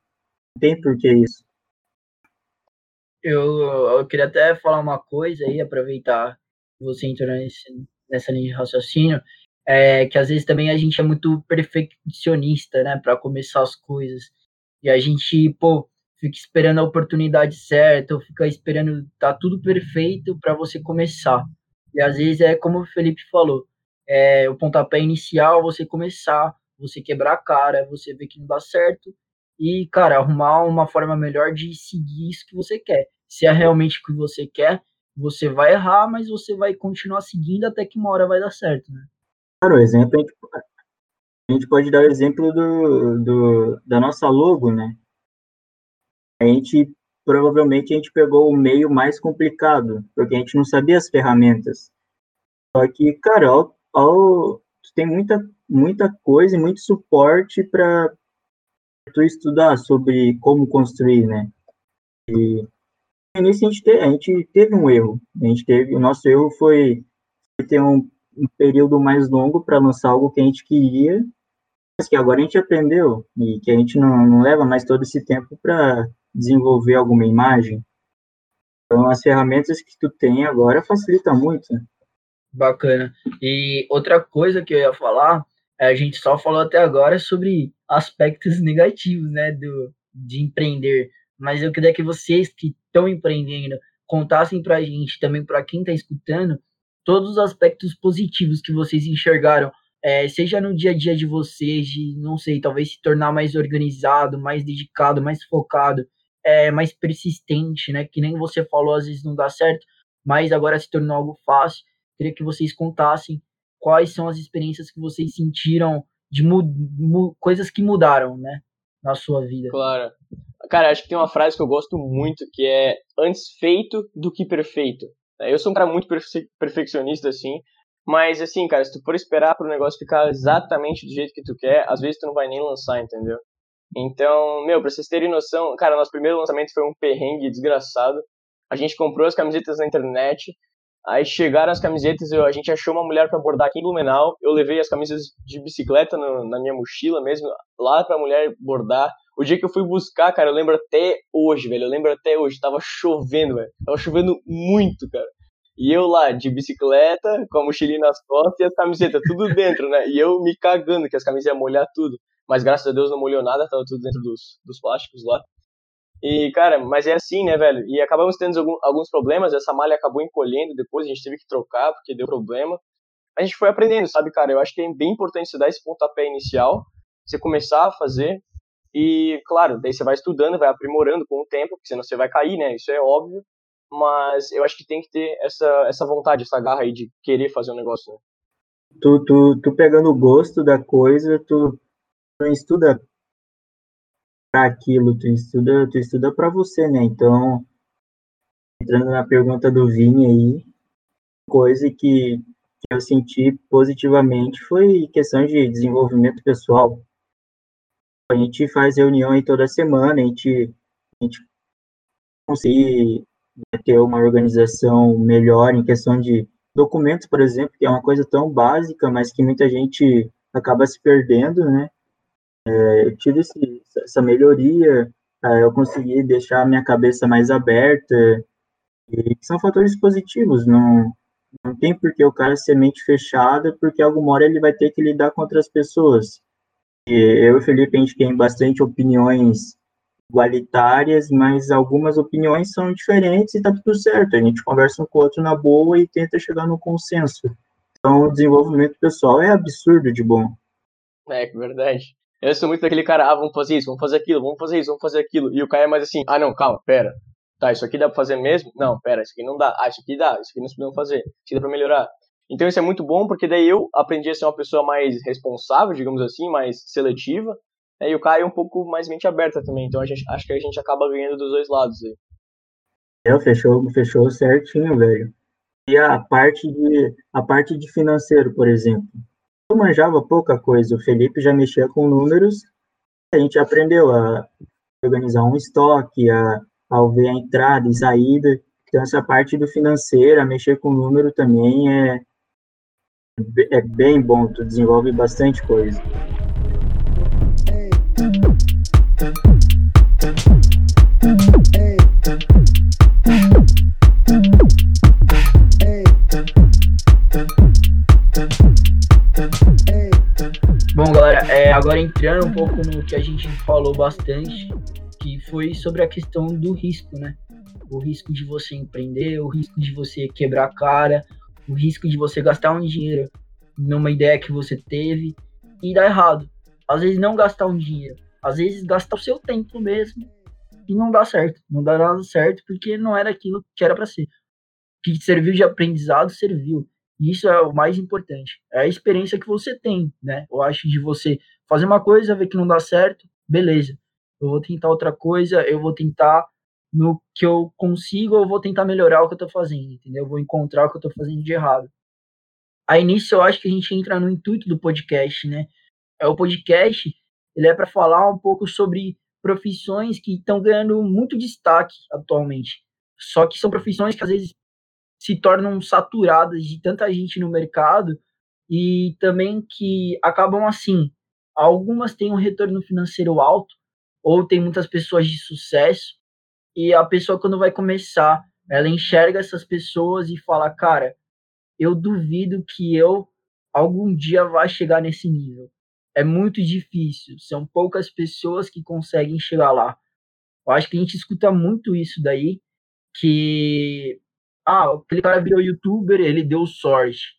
tem por que isso. Eu, eu queria até falar uma coisa aí, aproveitar você entrou nesse, nessa linha de raciocínio é, que às vezes também a gente é muito perfeccionista, né, para começar as coisas. E a gente, pô, fica esperando a oportunidade certa, ou fica esperando tá tudo perfeito para você começar. E às vezes é como o Felipe falou, é o pontapé inicial, você começar, você quebrar a cara, você ver que não dá certo e, cara, arrumar uma forma melhor de seguir isso que você quer. Se é realmente o que você quer, você vai errar, mas você vai continuar seguindo até que uma hora vai dar certo, né? Claro, o exemplo, a gente, a gente pode dar o exemplo do, do, da nossa logo, né? A gente, provavelmente, a gente pegou o meio mais complicado, porque a gente não sabia as ferramentas. Só que, cara, ao, ao, tem muita, muita coisa e muito suporte para tu estudar sobre como construir, né? E início a gente, te, a gente teve um erro. A gente teve, o nosso erro foi ter um um período mais longo para lançar algo que a gente queria, mas que agora a gente aprendeu e que a gente não, não leva mais todo esse tempo para desenvolver alguma imagem. Então, as ferramentas que tu tem agora facilitam muito. Bacana. E outra coisa que eu ia falar, é, a gente só falou até agora sobre aspectos negativos, né, do, de empreender. Mas eu queria que vocês que estão empreendendo contassem para a gente, também para quem está escutando, todos os aspectos positivos que vocês enxergaram, é, seja no dia a dia de vocês, de, não sei, talvez se tornar mais organizado, mais dedicado, mais focado, é, mais persistente, né? Que nem você falou, às vezes não dá certo, mas agora se tornou algo fácil. Queria que vocês contassem quais são as experiências que vocês sentiram de coisas que mudaram, né? Na sua vida. Claro. Cara, acho que tem uma frase que eu gosto muito que é antes feito do que perfeito. Eu sou um cara muito perfe perfeccionista, assim, mas, assim, cara, se tu for esperar pro negócio ficar exatamente do jeito que tu quer, às vezes tu não vai nem lançar, entendeu? Então, meu, pra vocês terem noção, cara, nosso primeiro lançamento foi um perrengue desgraçado. A gente comprou as camisetas na internet, aí chegaram as camisetas, eu, a gente achou uma mulher para bordar aqui em Blumenau, eu levei as camisas de bicicleta no, na minha mochila mesmo, lá pra mulher bordar. O dia que eu fui buscar, cara, eu lembro até hoje, velho. Eu lembro até hoje. Tava chovendo, velho. Tava chovendo muito, cara. E eu lá, de bicicleta, com a mochilinha nas costas e as camisetas, tudo dentro, né? E eu me cagando, que as camisas iam molhar tudo. Mas graças a Deus não molhou nada, tava tudo dentro dos, dos plásticos lá. E, cara, mas é assim, né, velho? E acabamos tendo alguns problemas, essa malha acabou encolhendo depois, a gente teve que trocar porque deu problema. A gente foi aprendendo, sabe, cara? Eu acho que é bem importante você dar esse pontapé inicial, você começar a fazer, e, claro, daí você vai estudando, vai aprimorando com o tempo, porque senão você vai cair, né? Isso é óbvio. Mas eu acho que tem que ter essa, essa vontade, essa garra aí de querer fazer um negócio, né? Tu, tu, tu pegando o gosto da coisa, tu não estuda para aquilo, tu estuda, tu estuda para você, né? Então, entrando na pergunta do Vini aí, coisa que, que eu senti positivamente foi questão de desenvolvimento pessoal a gente faz reunião toda semana, a gente, a gente conseguir ter uma organização melhor em questão de documentos, por exemplo, que é uma coisa tão básica, mas que muita gente acaba se perdendo, né? É, eu tive esse, essa melhoria, é, eu consegui deixar a minha cabeça mais aberta, e são fatores positivos, não, não tem por que o cara ser mente fechada, porque alguma hora ele vai ter que lidar com outras pessoas eu e o Felipe, a gente tem bastante opiniões igualitárias, mas algumas opiniões são diferentes e tá tudo certo. A gente conversa um com o outro na boa e tenta chegar no consenso. Então, o desenvolvimento pessoal é absurdo de bom. É, verdade. Eu sou muito daquele cara, ah, vamos fazer isso, vamos fazer aquilo, vamos fazer isso, vamos fazer aquilo. E o cara é mais assim, ah, não, calma, pera. Tá, isso aqui dá pra fazer mesmo? Não, pera, isso aqui não dá. Ah, isso aqui dá, isso aqui nós podemos fazer. Isso aqui dá pra melhorar. Então isso é muito bom, porque daí eu aprendi a ser uma pessoa mais responsável, digamos assim, mais seletiva. Né, e o Caio é um pouco mais mente aberta também. Então a gente, acho que a gente acaba ganhando dos dois lados aí. É, fechou, fechou certinho, velho. E a parte de a parte de financeiro, por exemplo. Eu manjava pouca coisa. O Felipe já mexia com números. A gente aprendeu a organizar um estoque, a, a ver a entrada e saída. Então essa parte do financeiro, a mexer com número também é é bem bom, tu desenvolve bastante coisa. Bom, galera, é, agora entrando um pouco no que a gente falou bastante, que foi sobre a questão do risco, né? O risco de você empreender, o risco de você quebrar a cara, o risco de você gastar um dinheiro numa ideia que você teve e dar errado. Às vezes não gastar um dinheiro, às vezes gastar o seu tempo mesmo e não dá certo, não dá nada certo porque não era aquilo que era para ser. Que serviu de aprendizado, serviu. E isso é o mais importante. É a experiência que você tem, né? Eu acho de você fazer uma coisa, ver que não dá certo, beleza. Eu vou tentar outra coisa, eu vou tentar no que eu consigo, eu vou tentar melhorar o que eu tô fazendo, entendeu? Eu vou encontrar o que eu tô fazendo de errado. Aí nisso eu acho que a gente entra no intuito do podcast, né? É o podcast, ele é para falar um pouco sobre profissões que estão ganhando muito destaque atualmente. Só que são profissões que às vezes se tornam saturadas de tanta gente no mercado e também que acabam assim. Algumas têm um retorno financeiro alto ou tem muitas pessoas de sucesso e a pessoa, quando vai começar, ela enxerga essas pessoas e fala: Cara, eu duvido que eu algum dia vá chegar nesse nível. É muito difícil. São poucas pessoas que conseguem chegar lá. Eu acho que a gente escuta muito isso daí, que ah, aquele cara virou youtuber, ele deu sorte.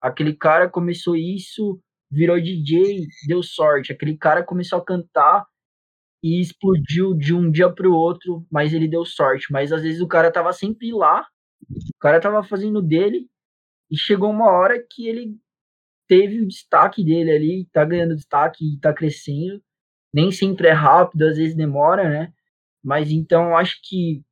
Aquele cara começou isso, virou DJ, deu sorte. Aquele cara começou a cantar, e explodiu de um dia para o outro, mas ele deu sorte. Mas às vezes o cara tava sempre lá, o cara tava fazendo dele, e chegou uma hora que ele teve o destaque dele ali, tá ganhando destaque e tá crescendo. Nem sempre é rápido, às vezes demora, né? Mas então acho que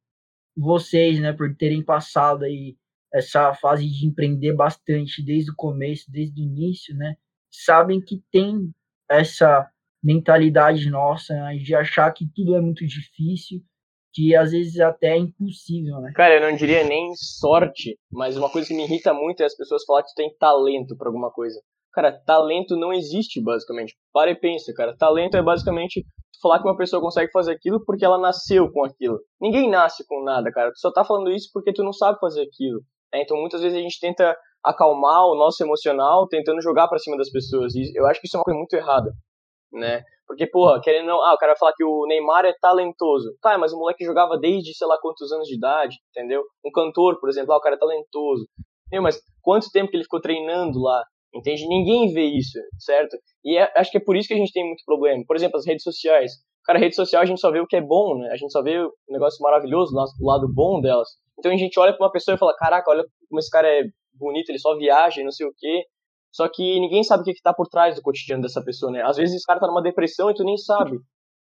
vocês, né, por terem passado aí essa fase de empreender bastante desde o começo, desde o início, né, sabem que tem essa mentalidade nossa né, de achar que tudo é muito difícil, que às vezes até é impossível, né? Cara, eu não diria nem sorte, mas uma coisa que me irrita muito é as pessoas falar que tu tem talento para alguma coisa. Cara, talento não existe, basicamente. Para e pensa, cara. Talento é basicamente falar que uma pessoa consegue fazer aquilo porque ela nasceu com aquilo. Ninguém nasce com nada, cara. Tu só tá falando isso porque tu não sabe fazer aquilo. Né? Então, muitas vezes a gente tenta acalmar o nosso emocional tentando jogar para cima das pessoas. E eu acho que isso é uma coisa muito errada né? Porque, porra, querendo não. Ah, o cara vai falar que o Neymar é talentoso. Tá, mas o moleque jogava desde sei lá quantos anos de idade, entendeu? Um cantor, por exemplo, ah, o cara é talentoso. Meu, mas quanto tempo que ele ficou treinando lá? Entende? Ninguém vê isso, certo? E é, acho que é por isso que a gente tem muito problema. Por exemplo, as redes sociais. Cara, rede social a gente só vê o que é bom, né? A gente só vê o negócio maravilhoso, o lado bom delas. Então a gente olha pra uma pessoa e fala: caraca, olha como esse cara é bonito, ele só viaja e não sei o quê. Só que ninguém sabe o que, está por trás do cotidiano dessa pessoa, né? Às vezes esse cara tá numa depressão e tu nem sabe,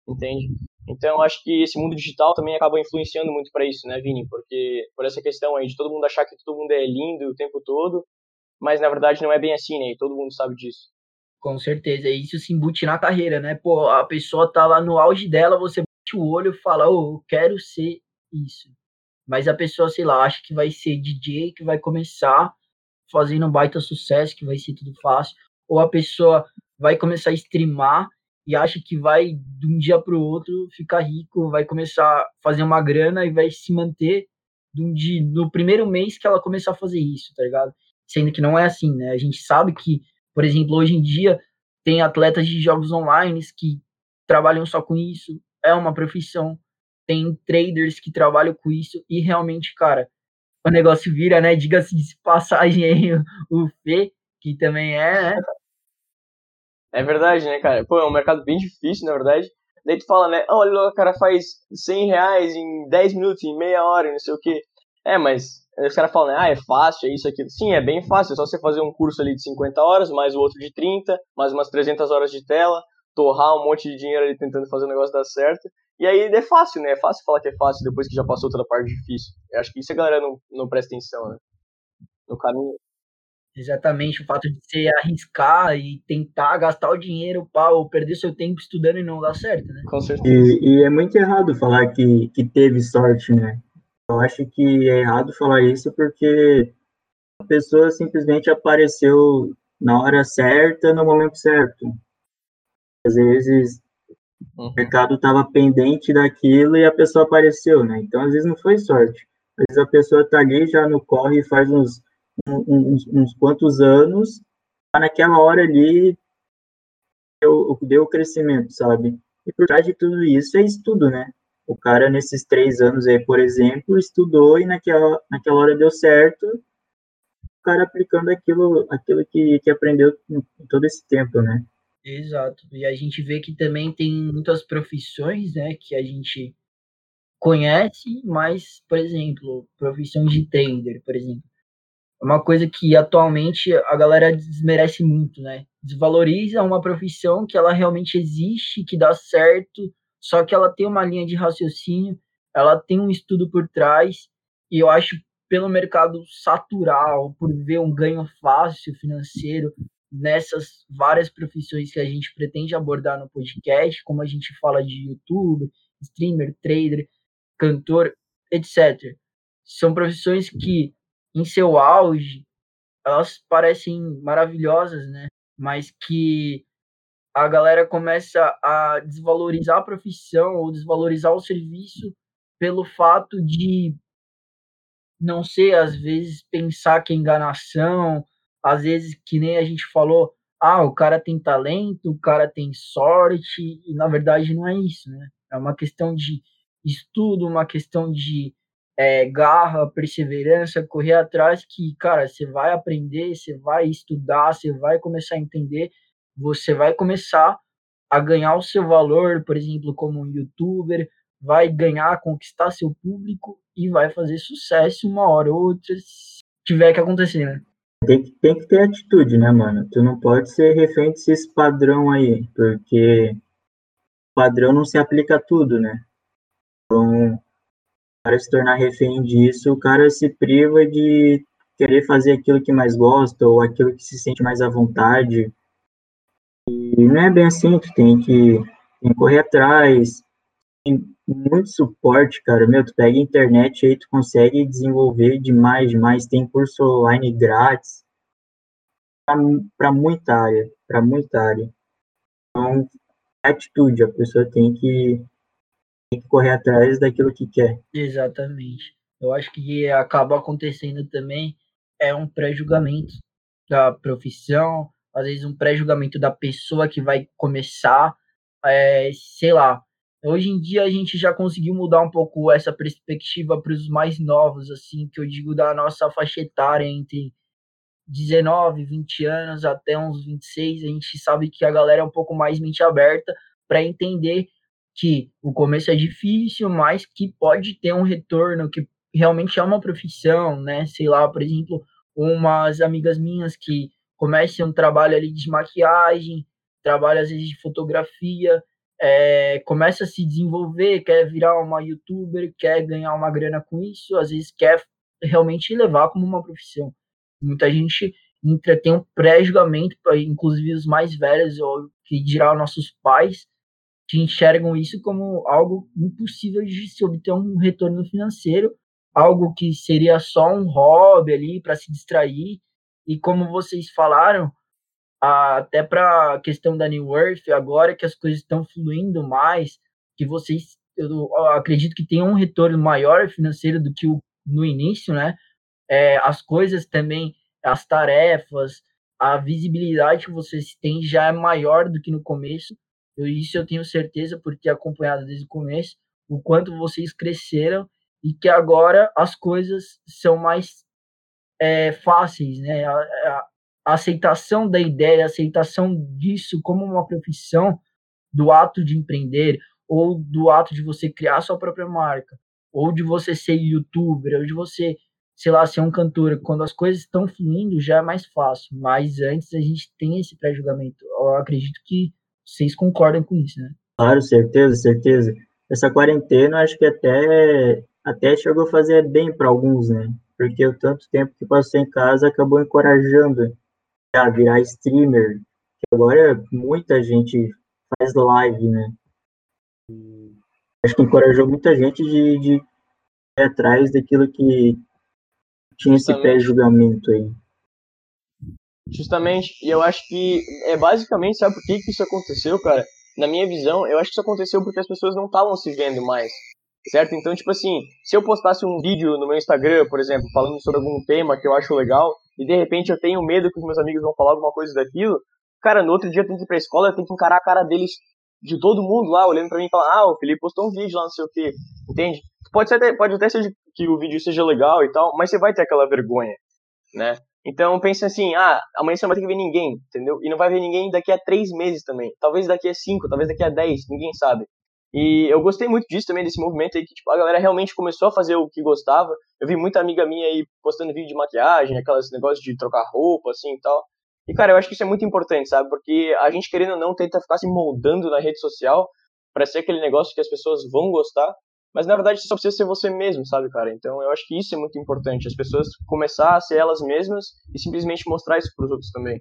entende? Então acho que esse mundo digital também acaba influenciando muito para isso, né, Vini? Porque por essa questão aí de todo mundo achar que todo mundo é lindo o tempo todo, mas na verdade não é bem assim, né? E todo mundo sabe disso. Com certeza, isso se embute na carreira, né? Pô, a pessoa tá lá no auge dela, você bate o olho e fala, oh, eu quero ser isso. Mas a pessoa, sei lá, acha que vai ser DJ, que vai começar fazendo um baita sucesso, que vai ser tudo fácil, ou a pessoa vai começar a streamar e acha que vai de um dia para o outro ficar rico, vai começar a fazer uma grana e vai se manter de um dia, no primeiro mês que ela começar a fazer isso, tá ligado? Sendo que não é assim, né? A gente sabe que, por exemplo, hoje em dia tem atletas de jogos online que trabalham só com isso, é uma profissão. Tem traders que trabalham com isso e realmente, cara, o negócio vira, né? Diga-se de passagem aí o Fê, que também é, né? É verdade, né, cara? Pô, é um mercado bem difícil, na verdade. Daí tu fala, né? Olha, o cara faz 100 reais em 10 minutos, em meia hora, não sei o quê. É, mas os caras falam, né? Ah, é fácil, é isso, aqui. Sim, é bem fácil. É só você fazer um curso ali de 50 horas, mais o outro de 30, mais umas 300 horas de tela, torrar um monte de dinheiro ali tentando fazer o negócio dar certo. E aí é fácil, né? É fácil falar que é fácil depois que já passou toda a parte difícil. Eu acho que isso a galera não, não presta atenção, né? No caminho. Exatamente, o fato de você arriscar e tentar gastar o dinheiro para ou perder seu tempo estudando e não dar certo, né? Com certeza. E, e, é muito errado falar que, que teve sorte, né? Eu acho que é errado falar isso porque a pessoa simplesmente apareceu na hora certa, no momento certo. Às vezes. O mercado estava pendente daquilo e a pessoa apareceu, né? Então, às vezes não foi sorte. Às vezes a pessoa tá ali já no corre faz uns uns, uns quantos anos, naquela hora ali deu, deu crescimento, sabe? E por trás de tudo isso é estudo, né? O cara, nesses três anos aí, por exemplo, estudou e naquela, naquela hora deu certo, o cara aplicando aquilo, aquilo que, que aprendeu em todo esse tempo, né? Exato. E a gente vê que também tem muitas profissões, né, que a gente conhece, mas, por exemplo, profissão de trader, por exemplo. É uma coisa que atualmente a galera desmerece muito, né? Desvaloriza uma profissão que ela realmente existe, que dá certo, só que ela tem uma linha de raciocínio, ela tem um estudo por trás, e eu acho pelo mercado saturar, por ver um ganho fácil financeiro nessas várias profissões que a gente pretende abordar no podcast, como a gente fala de youtuber, streamer, trader, cantor, etc. São profissões que em seu auge, elas parecem maravilhosas, né? Mas que a galera começa a desvalorizar a profissão ou desvalorizar o serviço pelo fato de não ser, às vezes, pensar que é enganação, às vezes, que nem a gente falou, ah, o cara tem talento, o cara tem sorte, e na verdade não é isso, né? É uma questão de estudo, uma questão de é, garra, perseverança, correr atrás, que, cara, você vai aprender, você vai estudar, você vai começar a entender, você vai começar a ganhar o seu valor, por exemplo, como um youtuber, vai ganhar, conquistar seu público e vai fazer sucesso uma hora ou outra, se tiver que acontecer, né? Tem que, tem que ter atitude, né, mano? Tu não pode ser refém desses padrão aí, porque padrão não se aplica a tudo, né? Então, cara se tornar refém disso, o cara se priva de querer fazer aquilo que mais gosta ou aquilo que se sente mais à vontade. E não é bem assim, tu tem que, tem que correr atrás, tem muito suporte, cara. Meu, tu pega internet aí, tu consegue desenvolver demais, demais. Tem curso online grátis para muita área, para muita área. Então, atitude, a pessoa tem que tem que correr atrás daquilo que quer. Exatamente. Eu acho que acaba acontecendo também é um pré-julgamento da profissão, às vezes um pré-julgamento da pessoa que vai começar, é, sei lá. Hoje em dia a gente já conseguiu mudar um pouco essa perspectiva para os mais novos, assim, que eu digo da nossa faixa etária entre 19, 20 anos até uns 26, a gente sabe que a galera é um pouco mais mente aberta para entender que o começo é difícil, mas que pode ter um retorno, que realmente é uma profissão, né? Sei lá, por exemplo, umas amigas minhas que começam um trabalho ali de maquiagem, trabalho às vezes de fotografia, é, começa a se desenvolver, quer virar uma youtuber, quer ganhar uma grana com isso, às vezes quer realmente levar como uma profissão. Muita gente entra, tem um pré-julgamento, inclusive os mais velhos, ou que dirá nossos pais, que enxergam isso como algo impossível de se obter um retorno financeiro, algo que seria só um hobby ali para se distrair. E como vocês falaram, até para a questão da New Earth, agora que as coisas estão fluindo mais, que vocês, eu acredito que tem um retorno maior financeiro do que o, no início, né? É, as coisas também, as tarefas, a visibilidade que vocês têm já é maior do que no começo Eu, isso eu tenho certeza por ter acompanhado desde o começo, o quanto vocês cresceram e que agora as coisas são mais é, fáceis, né? A aceitação da ideia, a aceitação disso como uma profissão, do ato de empreender, ou do ato de você criar sua própria marca, ou de você ser youtuber, ou de você, sei lá, ser um cantor, quando as coisas estão fluindo já é mais fácil, mas antes a gente tem esse pré-julgamento. Eu acredito que vocês concordam com isso, né? Claro, certeza, certeza. Essa quarentena acho que até até chegou a fazer bem para alguns, né? Porque o tanto tempo que passou em casa acabou encorajando a virar streamer. Agora muita gente faz live, né? acho que encorajou muita gente de, de ir atrás daquilo que tinha esse pré-julgamento aí. Justamente, e eu acho que é basicamente, sabe por que, que isso aconteceu, cara? Na minha visão, eu acho que isso aconteceu porque as pessoas não estavam se vendo mais, certo? Então, tipo assim, se eu postasse um vídeo no meu Instagram, por exemplo, falando sobre algum tema que eu acho legal, e de repente eu tenho medo que os meus amigos vão falar alguma coisa daquilo, cara, no outro dia eu tenho que ir pra escola, eu tenho que encarar a cara deles de todo mundo lá olhando para mim e falar, ah, o Felipe postou um vídeo lá, não sei o que, entende? Pode, ser, pode até ser que o vídeo seja legal e tal, mas você vai ter aquela vergonha, né? Então pensa assim, ah, amanhã você não vai ter que ver ninguém, entendeu? E não vai ver ninguém daqui a três meses também. Talvez daqui a cinco, talvez daqui a dez, ninguém sabe. E eu gostei muito disso também, desse movimento aí, que tipo, a galera realmente começou a fazer o que gostava. Eu vi muita amiga minha aí postando vídeo de maquiagem, aquelas negócios de trocar roupa, assim e tal. E, cara, eu acho que isso é muito importante, sabe? Porque a gente, querendo ou não, tenta ficar se moldando na rede social para ser aquele negócio que as pessoas vão gostar. Mas, na verdade, você só precisa ser você mesmo, sabe, cara? Então, eu acho que isso é muito importante. As pessoas começar a ser elas mesmas e simplesmente mostrar isso para os outros também.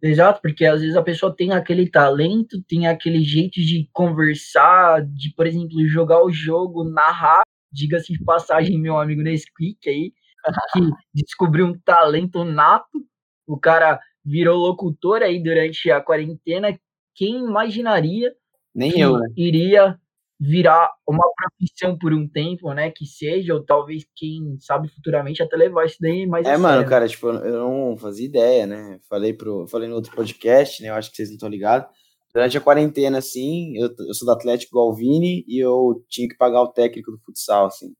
Exato, porque às vezes a pessoa tem aquele talento, tem aquele jeito de conversar, de, por exemplo, jogar o jogo, narrar. Diga-se de passagem, meu amigo Nesquik aí, que descobriu um talento nato. O cara virou locutor aí durante a quarentena. Quem imaginaria Nem que eu, né? iria virar uma profissão por um tempo, né? Que seja, ou talvez, quem sabe, futuramente até levar isso daí mais É, mano, sério. cara, tipo, eu não fazia ideia, né? Falei, pro, falei no outro podcast, né? Eu acho que vocês não estão ligados. Durante a quarentena, assim, eu, eu sou do Atlético Galvini e eu tinha que pagar o técnico do futsal, assim.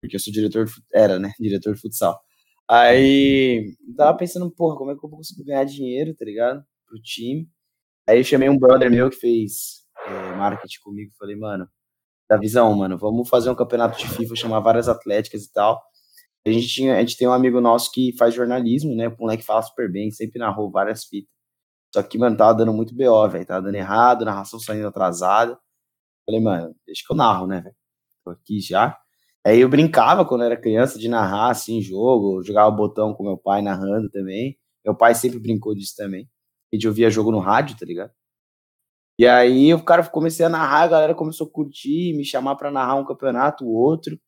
Porque eu sou diretor, era, né? Diretor de futsal. Aí tava pensando, porra, como é que eu vou conseguir ganhar dinheiro, tá ligado? Pro time. Aí eu chamei um brother meu que fez é, marketing comigo. Falei, mano, da visão, mano, vamos fazer um campeonato de FIFA, chamar várias atléticas e tal. A gente, tinha, a gente tem um amigo nosso que faz jornalismo, né? O moleque fala super bem, sempre narrou várias fitas. Só que, mano, tava dando muito BO, velho. Tava dando errado, narração saindo atrasada. Falei, mano, deixa que eu narro, né, velho? Tô aqui já. Aí eu brincava quando era criança de narrar assim jogo, jogava botão com meu pai narrando também. Meu pai sempre brincou disso também. A gente ouvia jogo no rádio, tá ligado? E aí o cara comecei a narrar, a galera começou a curtir, me chamar para narrar um campeonato, o outro.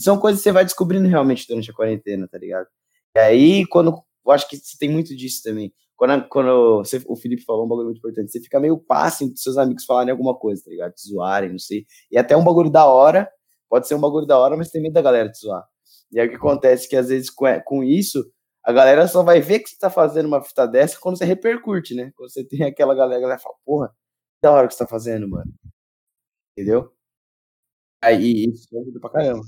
São coisas que você vai descobrindo realmente durante a quarentena, tá ligado? E aí, quando. Eu acho que você tem muito disso também. Quando, quando você, o Felipe falou um bagulho muito importante, você fica meio passe dos seus amigos falarem alguma coisa, tá ligado? Te zoarem, não sei. E até um bagulho da hora, Pode ser um bagulho da hora, mas tem medo da galera te zoar. E aí o que acontece que às vezes com, com isso, a galera só vai ver que você tá fazendo uma fita dessa quando você repercute, né? Quando você tem aquela galera, a galera fala, porra, que da hora que você tá fazendo, mano. Entendeu? Aí isso ajuda pra caramba.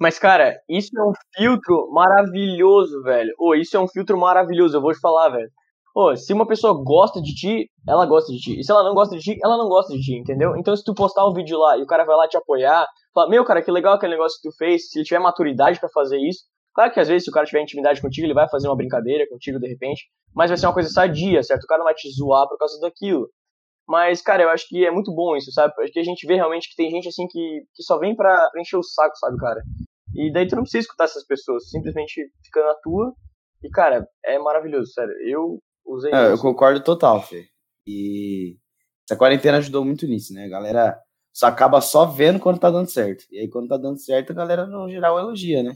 Mas, cara, isso é um filtro maravilhoso, velho. Ô, isso é um filtro maravilhoso, eu vou te falar, velho. Pô, se uma pessoa gosta de ti, ela gosta de ti. E se ela não gosta de ti, ela não gosta de ti, entendeu? Então, se tu postar um vídeo lá e o cara vai lá te apoiar, fala, meu, cara, que legal aquele negócio que tu fez, se ele tiver maturidade para fazer isso, claro que às vezes se o cara tiver intimidade contigo, ele vai fazer uma brincadeira contigo de repente, mas vai ser uma coisa sadia, certo? O cara não vai te zoar por causa daquilo. Mas, cara, eu acho que é muito bom isso, sabe? Porque a gente vê realmente que tem gente assim que, que só vem pra encher o saco, sabe, cara? E daí tu não precisa escutar essas pessoas, simplesmente fica na tua. E, cara, é maravilhoso, sério. Eu usei é, Eu concordo total, Fê. E essa quarentena ajudou muito nisso, né? A galera só acaba só vendo quando tá dando certo. E aí, quando tá dando certo, a galera, no geral, elogia, né?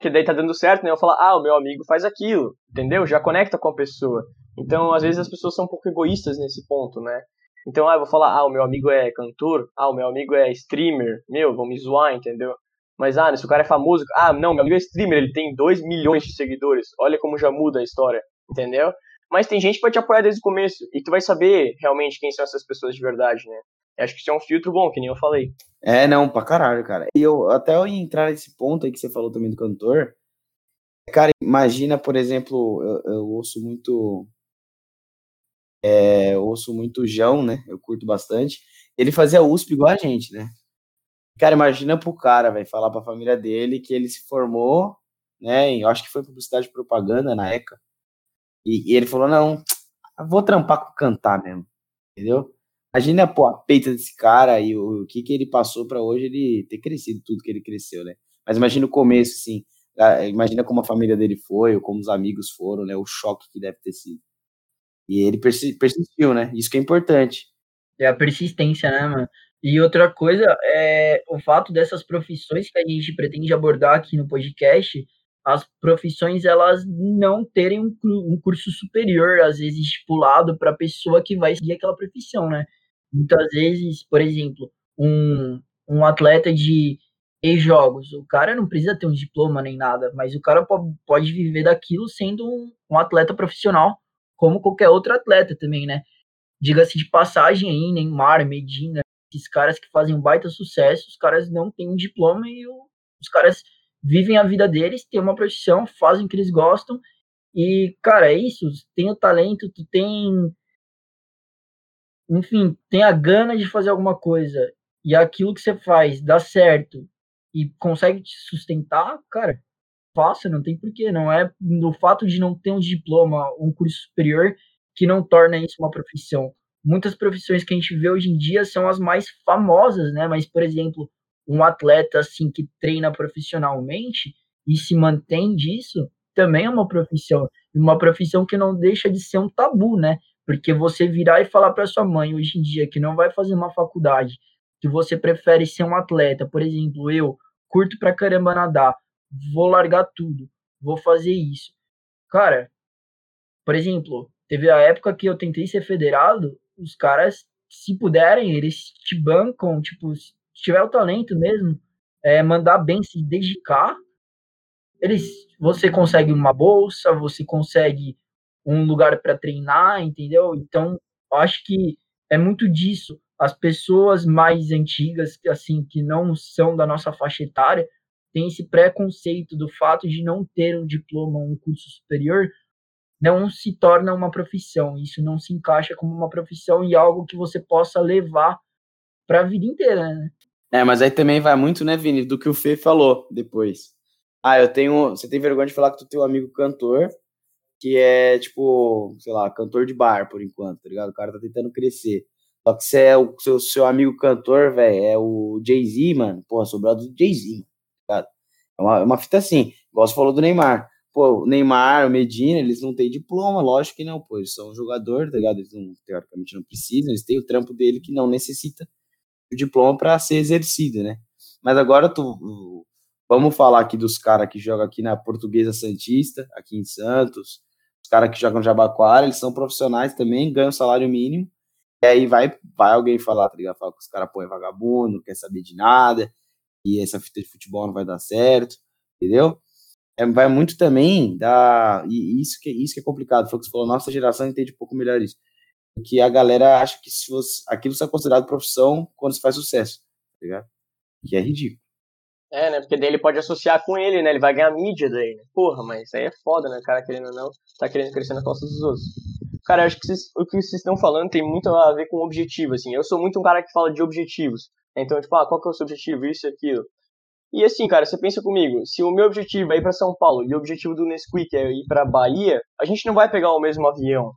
Que daí tá dando certo, né? Eu falo, ah, o meu amigo faz aquilo, entendeu? Já conecta com a pessoa. Então, às vezes, as pessoas são um pouco egoístas nesse ponto, né? Então, ah, eu vou falar, ah, o meu amigo é cantor, ah, o meu amigo é streamer, meu, vão me zoar, entendeu? Mas, ah, se o cara é famoso, ah, não, meu amigo é streamer, ele tem 2 milhões de seguidores, olha como já muda a história, entendeu? Mas tem gente que vai te apoiar desde o começo e tu vai saber realmente quem são essas pessoas de verdade, né? Acho que isso é um filtro bom, que nem eu falei. É, não, pra caralho, cara. E eu até eu entrar nesse ponto aí que você falou também do cantor. Cara, imagina, por exemplo, eu, eu ouço muito. É, eu ouço muito João, né? Eu curto bastante. Ele fazia USP igual a gente, né? Cara, imagina pro cara, vai falar pra família dele que ele se formou, né? Eu acho que foi publicidade e propaganda na ECA. E, e ele falou: não, vou trampar com cantar mesmo. Entendeu? Imagina, pô, a peita desse cara e o, o que, que ele passou para hoje ele ter crescido tudo que ele cresceu, né? Mas imagina o começo, assim. Imagina como a família dele foi, ou como os amigos foram, né? O choque que deve ter sido. E ele persistiu, né? Isso que é importante. É a persistência, né, mano? E outra coisa é o fato dessas profissões que a gente pretende abordar aqui no podcast, as profissões elas não terem um, um curso superior, às vezes estipulado para a pessoa que vai seguir aquela profissão, né? Muitas vezes, por exemplo, um, um atleta de e-jogos, o cara não precisa ter um diploma nem nada, mas o cara pode viver daquilo sendo um, um atleta profissional, como qualquer outro atleta também, né? Diga-se de passagem aí, Neymar, Medina, esses caras que fazem um baita sucesso, os caras não têm um diploma e o, os caras vivem a vida deles, têm uma profissão, fazem o que eles gostam. E, cara, é isso. Tem o talento, tu tem enfim, tem a gana de fazer alguma coisa e aquilo que você faz dá certo e consegue te sustentar, cara, faça, não tem porquê. Não é no fato de não ter um diploma, um curso superior, que não torna isso uma profissão. Muitas profissões que a gente vê hoje em dia são as mais famosas, né? Mas, por exemplo, um atleta assim que treina profissionalmente e se mantém disso, também é uma profissão. Uma profissão que não deixa de ser um tabu, né? Porque você virar e falar para sua mãe hoje em dia que não vai fazer uma faculdade, que você prefere ser um atleta, por exemplo, eu curto pra caramba nadar, vou largar tudo, vou fazer isso. Cara, por exemplo, teve a época que eu tentei ser federado, os caras, se puderem, eles te bancam, tipo, se tiver o talento mesmo, é, mandar bem, se dedicar, eles, você consegue uma bolsa, você consegue um lugar para treinar, entendeu? Então, acho que é muito disso. As pessoas mais antigas, assim, que não são da nossa faixa etária, têm esse preconceito do fato de não ter um diploma, um curso superior, não se torna uma profissão. Isso não se encaixa como uma profissão e algo que você possa levar para a vida inteira, né? É, mas aí também vai muito, né, Vini, do que o Fê falou depois. Ah, eu tenho. Você tem vergonha de falar que tu tem um amigo cantor que é, tipo, sei lá, cantor de bar, por enquanto, tá ligado? O cara tá tentando crescer. Só que você é o seu, seu amigo cantor, velho, é o Jay-Z, mano. Pô, sobrado do Jay-Z, tá ligado? É uma, é uma fita assim, igual você falou do Neymar. Pô, o Neymar, o Medina, eles não têm diploma, lógico que não, pô, eles são jogador, tá ligado? Eles não, teoricamente não precisam, eles têm o trampo dele que não necessita o diploma para ser exercido, né? Mas agora tu, vamos falar aqui dos caras que jogam aqui na Portuguesa Santista, aqui em Santos, os caras que jogam Jabaquara, eles são profissionais também, ganham salário mínimo. E aí vai, vai alguém falar, tá ligado? Fala que os caras põem vagabundo, não quer saber de nada, e essa fita de futebol não vai dar certo, entendeu? É, vai muito também da. E isso que, isso que é complicado. Foi o que você falou, nossa geração entende um pouco melhor isso. Porque a galera acha que se você, aquilo é considerado profissão quando se faz sucesso, tá ligado? Que é ridículo. É, né? Porque daí ele pode associar com ele, né? Ele vai ganhar mídia daí, né? Porra, mas aí é foda, né? O cara querendo ou não, tá querendo crescer na costa dos outros. Cara, acho que o que vocês estão falando tem muito a ver com objetivo, assim. Eu sou muito um cara que fala de objetivos. Então, tipo, ah, qual que é o seu objetivo? Isso e aquilo. E assim, cara, você pensa comigo, se o meu objetivo é ir para São Paulo e o objetivo do Nesquik é ir para Bahia, a gente não vai pegar o mesmo avião,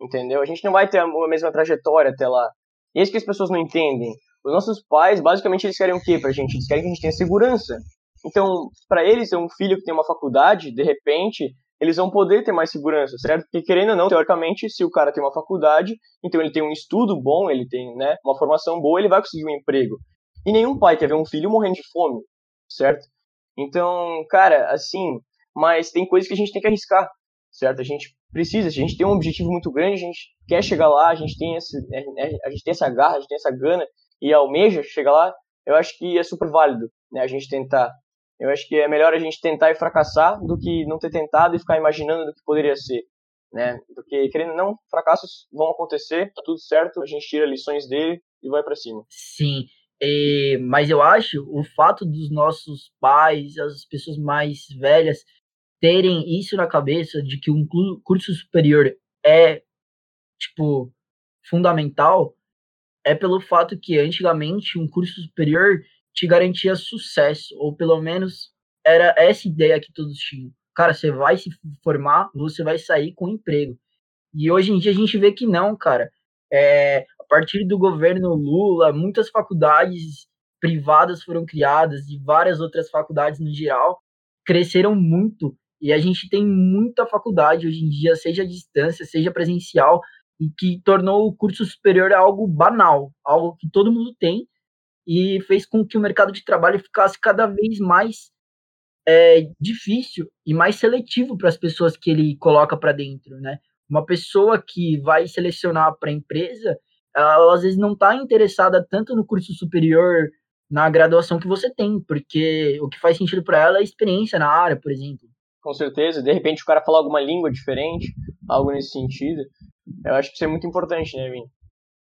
entendeu? A gente não vai ter a mesma trajetória até lá. E é isso que as pessoas não entendem. Os nossos pais, basicamente, eles querem o quê pra gente? Eles querem que a gente tenha segurança. Então, para eles, um filho que tem uma faculdade, de repente, eles vão poder ter mais segurança, certo? Porque querendo ou não, teoricamente, se o cara tem uma faculdade, então ele tem um estudo bom, ele tem né, uma formação boa, ele vai conseguir um emprego. E nenhum pai quer ver um filho morrendo de fome, certo? Então, cara, assim, mas tem coisas que a gente tem que arriscar, certo? A gente precisa, a gente tem um objetivo muito grande, a gente quer chegar lá, a gente tem esse, é, é, a gente tem essa garra, a gente tem essa gana e almeja chegar lá, eu acho que é super válido, né, a gente tentar. Eu acho que é melhor a gente tentar e fracassar do que não ter tentado e ficar imaginando do que poderia ser. né? Porque, querendo ou não, fracassos vão acontecer, tá tudo certo, a gente tira lições dele e vai para cima. Sim, e, mas eu acho o fato dos nossos pais, as pessoas mais velhas, terem isso na cabeça de que um curso superior é, tipo, fundamental, é pelo fato que antigamente um curso superior te garantia sucesso, ou pelo menos era essa ideia que todos tinham. Cara, você vai se formar, você vai sair com emprego. E hoje em dia a gente vê que não, cara. É, a partir do governo Lula, muitas faculdades privadas foram criadas e várias outras faculdades no geral cresceram muito. E a gente tem muita faculdade hoje em dia, seja à distância, seja presencial, e que tornou o curso superior algo banal, algo que todo mundo tem, e fez com que o mercado de trabalho ficasse cada vez mais é, difícil e mais seletivo para as pessoas que ele coloca para dentro, né? Uma pessoa que vai selecionar para a empresa, ela às vezes não está interessada tanto no curso superior, na graduação que você tem, porque o que faz sentido para ela é experiência na área, por exemplo. Com certeza, de repente o cara falar alguma língua diferente, algo nesse sentido. Eu acho que isso é muito importante, né, Vini?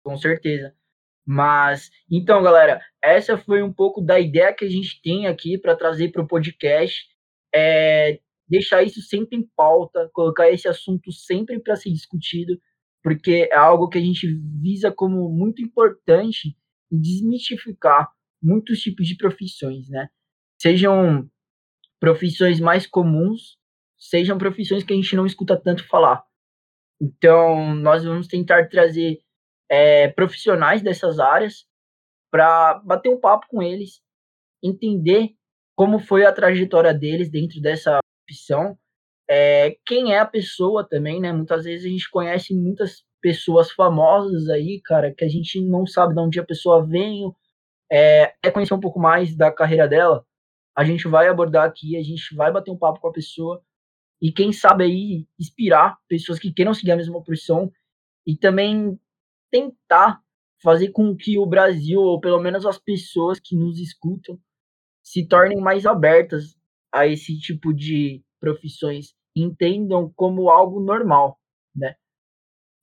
Com certeza. Mas, então, galera, essa foi um pouco da ideia que a gente tem aqui para trazer para o podcast. É deixar isso sempre em pauta, colocar esse assunto sempre para ser discutido, porque é algo que a gente visa como muito importante desmistificar muitos tipos de profissões, né? Sejam profissões mais comuns, sejam profissões que a gente não escuta tanto falar. Então, nós vamos tentar trazer é, profissionais dessas áreas para bater um papo com eles, entender como foi a trajetória deles dentro dessa profissão, é, quem é a pessoa também, né? Muitas vezes a gente conhece muitas pessoas famosas aí, cara, que a gente não sabe de onde a pessoa vem, é, é conhecer um pouco mais da carreira dela. A gente vai abordar aqui, a gente vai bater um papo com a pessoa e quem sabe aí inspirar pessoas que queiram seguir a mesma profissão e também tentar fazer com que o Brasil, ou pelo menos as pessoas que nos escutam, se tornem mais abertas a esse tipo de profissões, entendam como algo normal, né?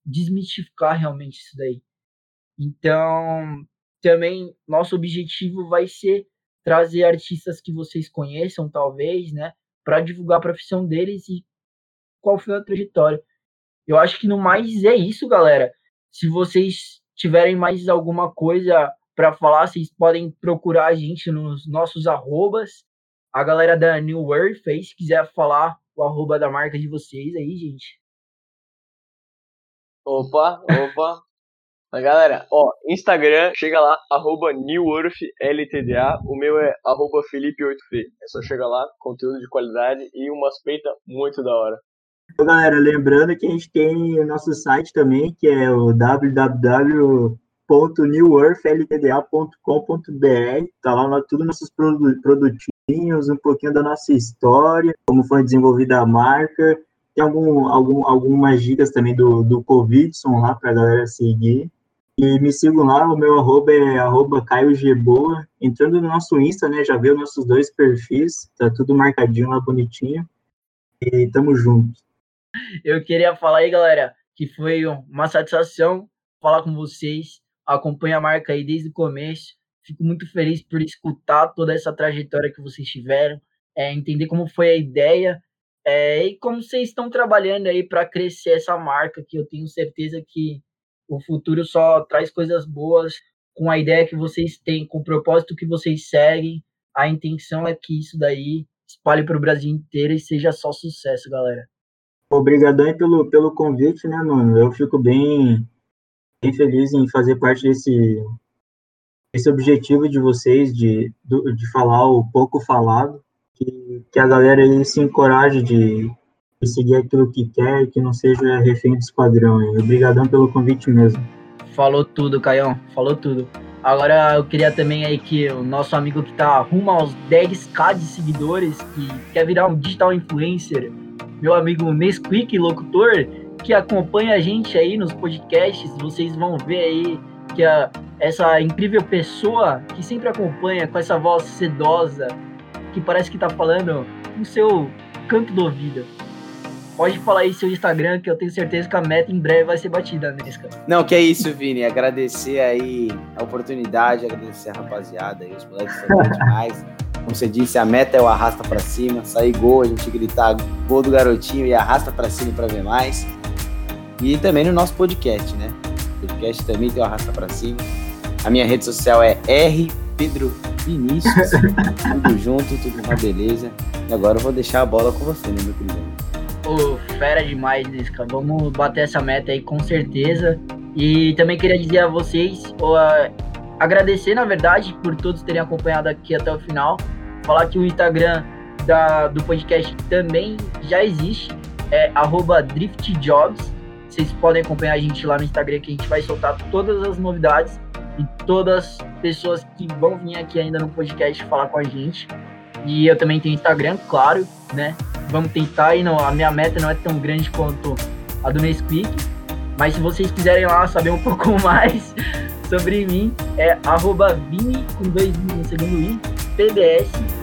Desmistificar realmente isso daí. Então, também nosso objetivo vai ser trazer artistas que vocês conheçam, talvez, né, para divulgar a profissão deles e qual foi a trajetória. Eu acho que no mais é isso, galera. Se vocês tiverem mais alguma coisa para falar, vocês podem procurar a gente nos nossos arrobas. A galera da New World fez, se quiser falar o arroba da marca de vocês aí, gente. Opa, opa. Mas galera, ó, Instagram, chega lá, arroba NewWorthLTDA, o meu é arroba Felipe8F. É só chegar lá, conteúdo de qualidade e umas peitas muito da hora. Então, galera, lembrando que a gente tem o nosso site também, que é o www.neworthltda.com.br. Tá lá tudo nossos produtinhos, um pouquinho da nossa história, como foi desenvolvida a marca. Tem algum, algum, algumas dicas também do, do Covidson lá para a galera seguir. E me sigam lá, o meu arroba é arroba Caio Geboa. Entrando no nosso Insta, né, já viu nossos dois perfis, tá tudo marcadinho lá bonitinho. E tamo junto. Eu queria falar aí, galera, que foi uma satisfação falar com vocês. Acompanho a marca aí desde o começo. Fico muito feliz por escutar toda essa trajetória que vocês tiveram, é, entender como foi a ideia é, e como vocês estão trabalhando aí para crescer essa marca, que eu tenho certeza que o futuro só traz coisas boas com a ideia que vocês têm, com o propósito que vocês seguem. A intenção é que isso daí espalhe para o Brasil inteiro e seja só sucesso, galera. Obrigadão pelo, pelo convite, né, mano? Eu fico bem, bem feliz em fazer parte desse, desse objetivo de vocês, de, de falar o pouco falado, que, que a galera aí se encoraje de, de seguir aquilo que quer e que não seja refém do esquadrão. Obrigadão pelo convite mesmo. Falou tudo, Caião, falou tudo. Agora eu queria também aí que o nosso amigo que tá rumo aos 10k de seguidores, que quer virar um digital influencer, meu amigo Nesquik, locutor, que acompanha a gente aí nos podcasts. Vocês vão ver aí que a, essa incrível pessoa que sempre acompanha com essa voz sedosa, que parece que tá falando no seu canto do ouvido. Pode falar aí seu Instagram, que eu tenho certeza que a meta em breve vai ser batida, Nesca. Não, que é isso, Vini. Agradecer aí a oportunidade, agradecer a rapaziada aí, os moleques são demais. Como você disse, a meta é o arrasta para cima, sair gol, a gente gritar gol do garotinho e arrasta para cima para ver mais. E também no nosso podcast, né? O podcast também tem o arrasta para cima. A minha rede social é R Pedro Vinícius. tudo junto, tudo uma beleza. E agora eu vou deixar a bola com você, né, meu querido? Ô, fera demais, Lisca. Vamos bater essa meta aí com certeza. E também queria dizer a vocês, ó, agradecer, na verdade, por todos terem acompanhado aqui até o final. Falar que o Instagram da, do podcast também já existe, é driftjobs. Vocês podem acompanhar a gente lá no Instagram que a gente vai soltar todas as novidades e todas as pessoas que vão vir aqui ainda no podcast falar com a gente. E eu também tenho Instagram, claro, né? Vamos tentar e não, a minha meta não é tão grande quanto a do Nesquik. Mas se vocês quiserem lá saber um pouco mais sobre mim, é arroba Vini com dois no segundo i, PBS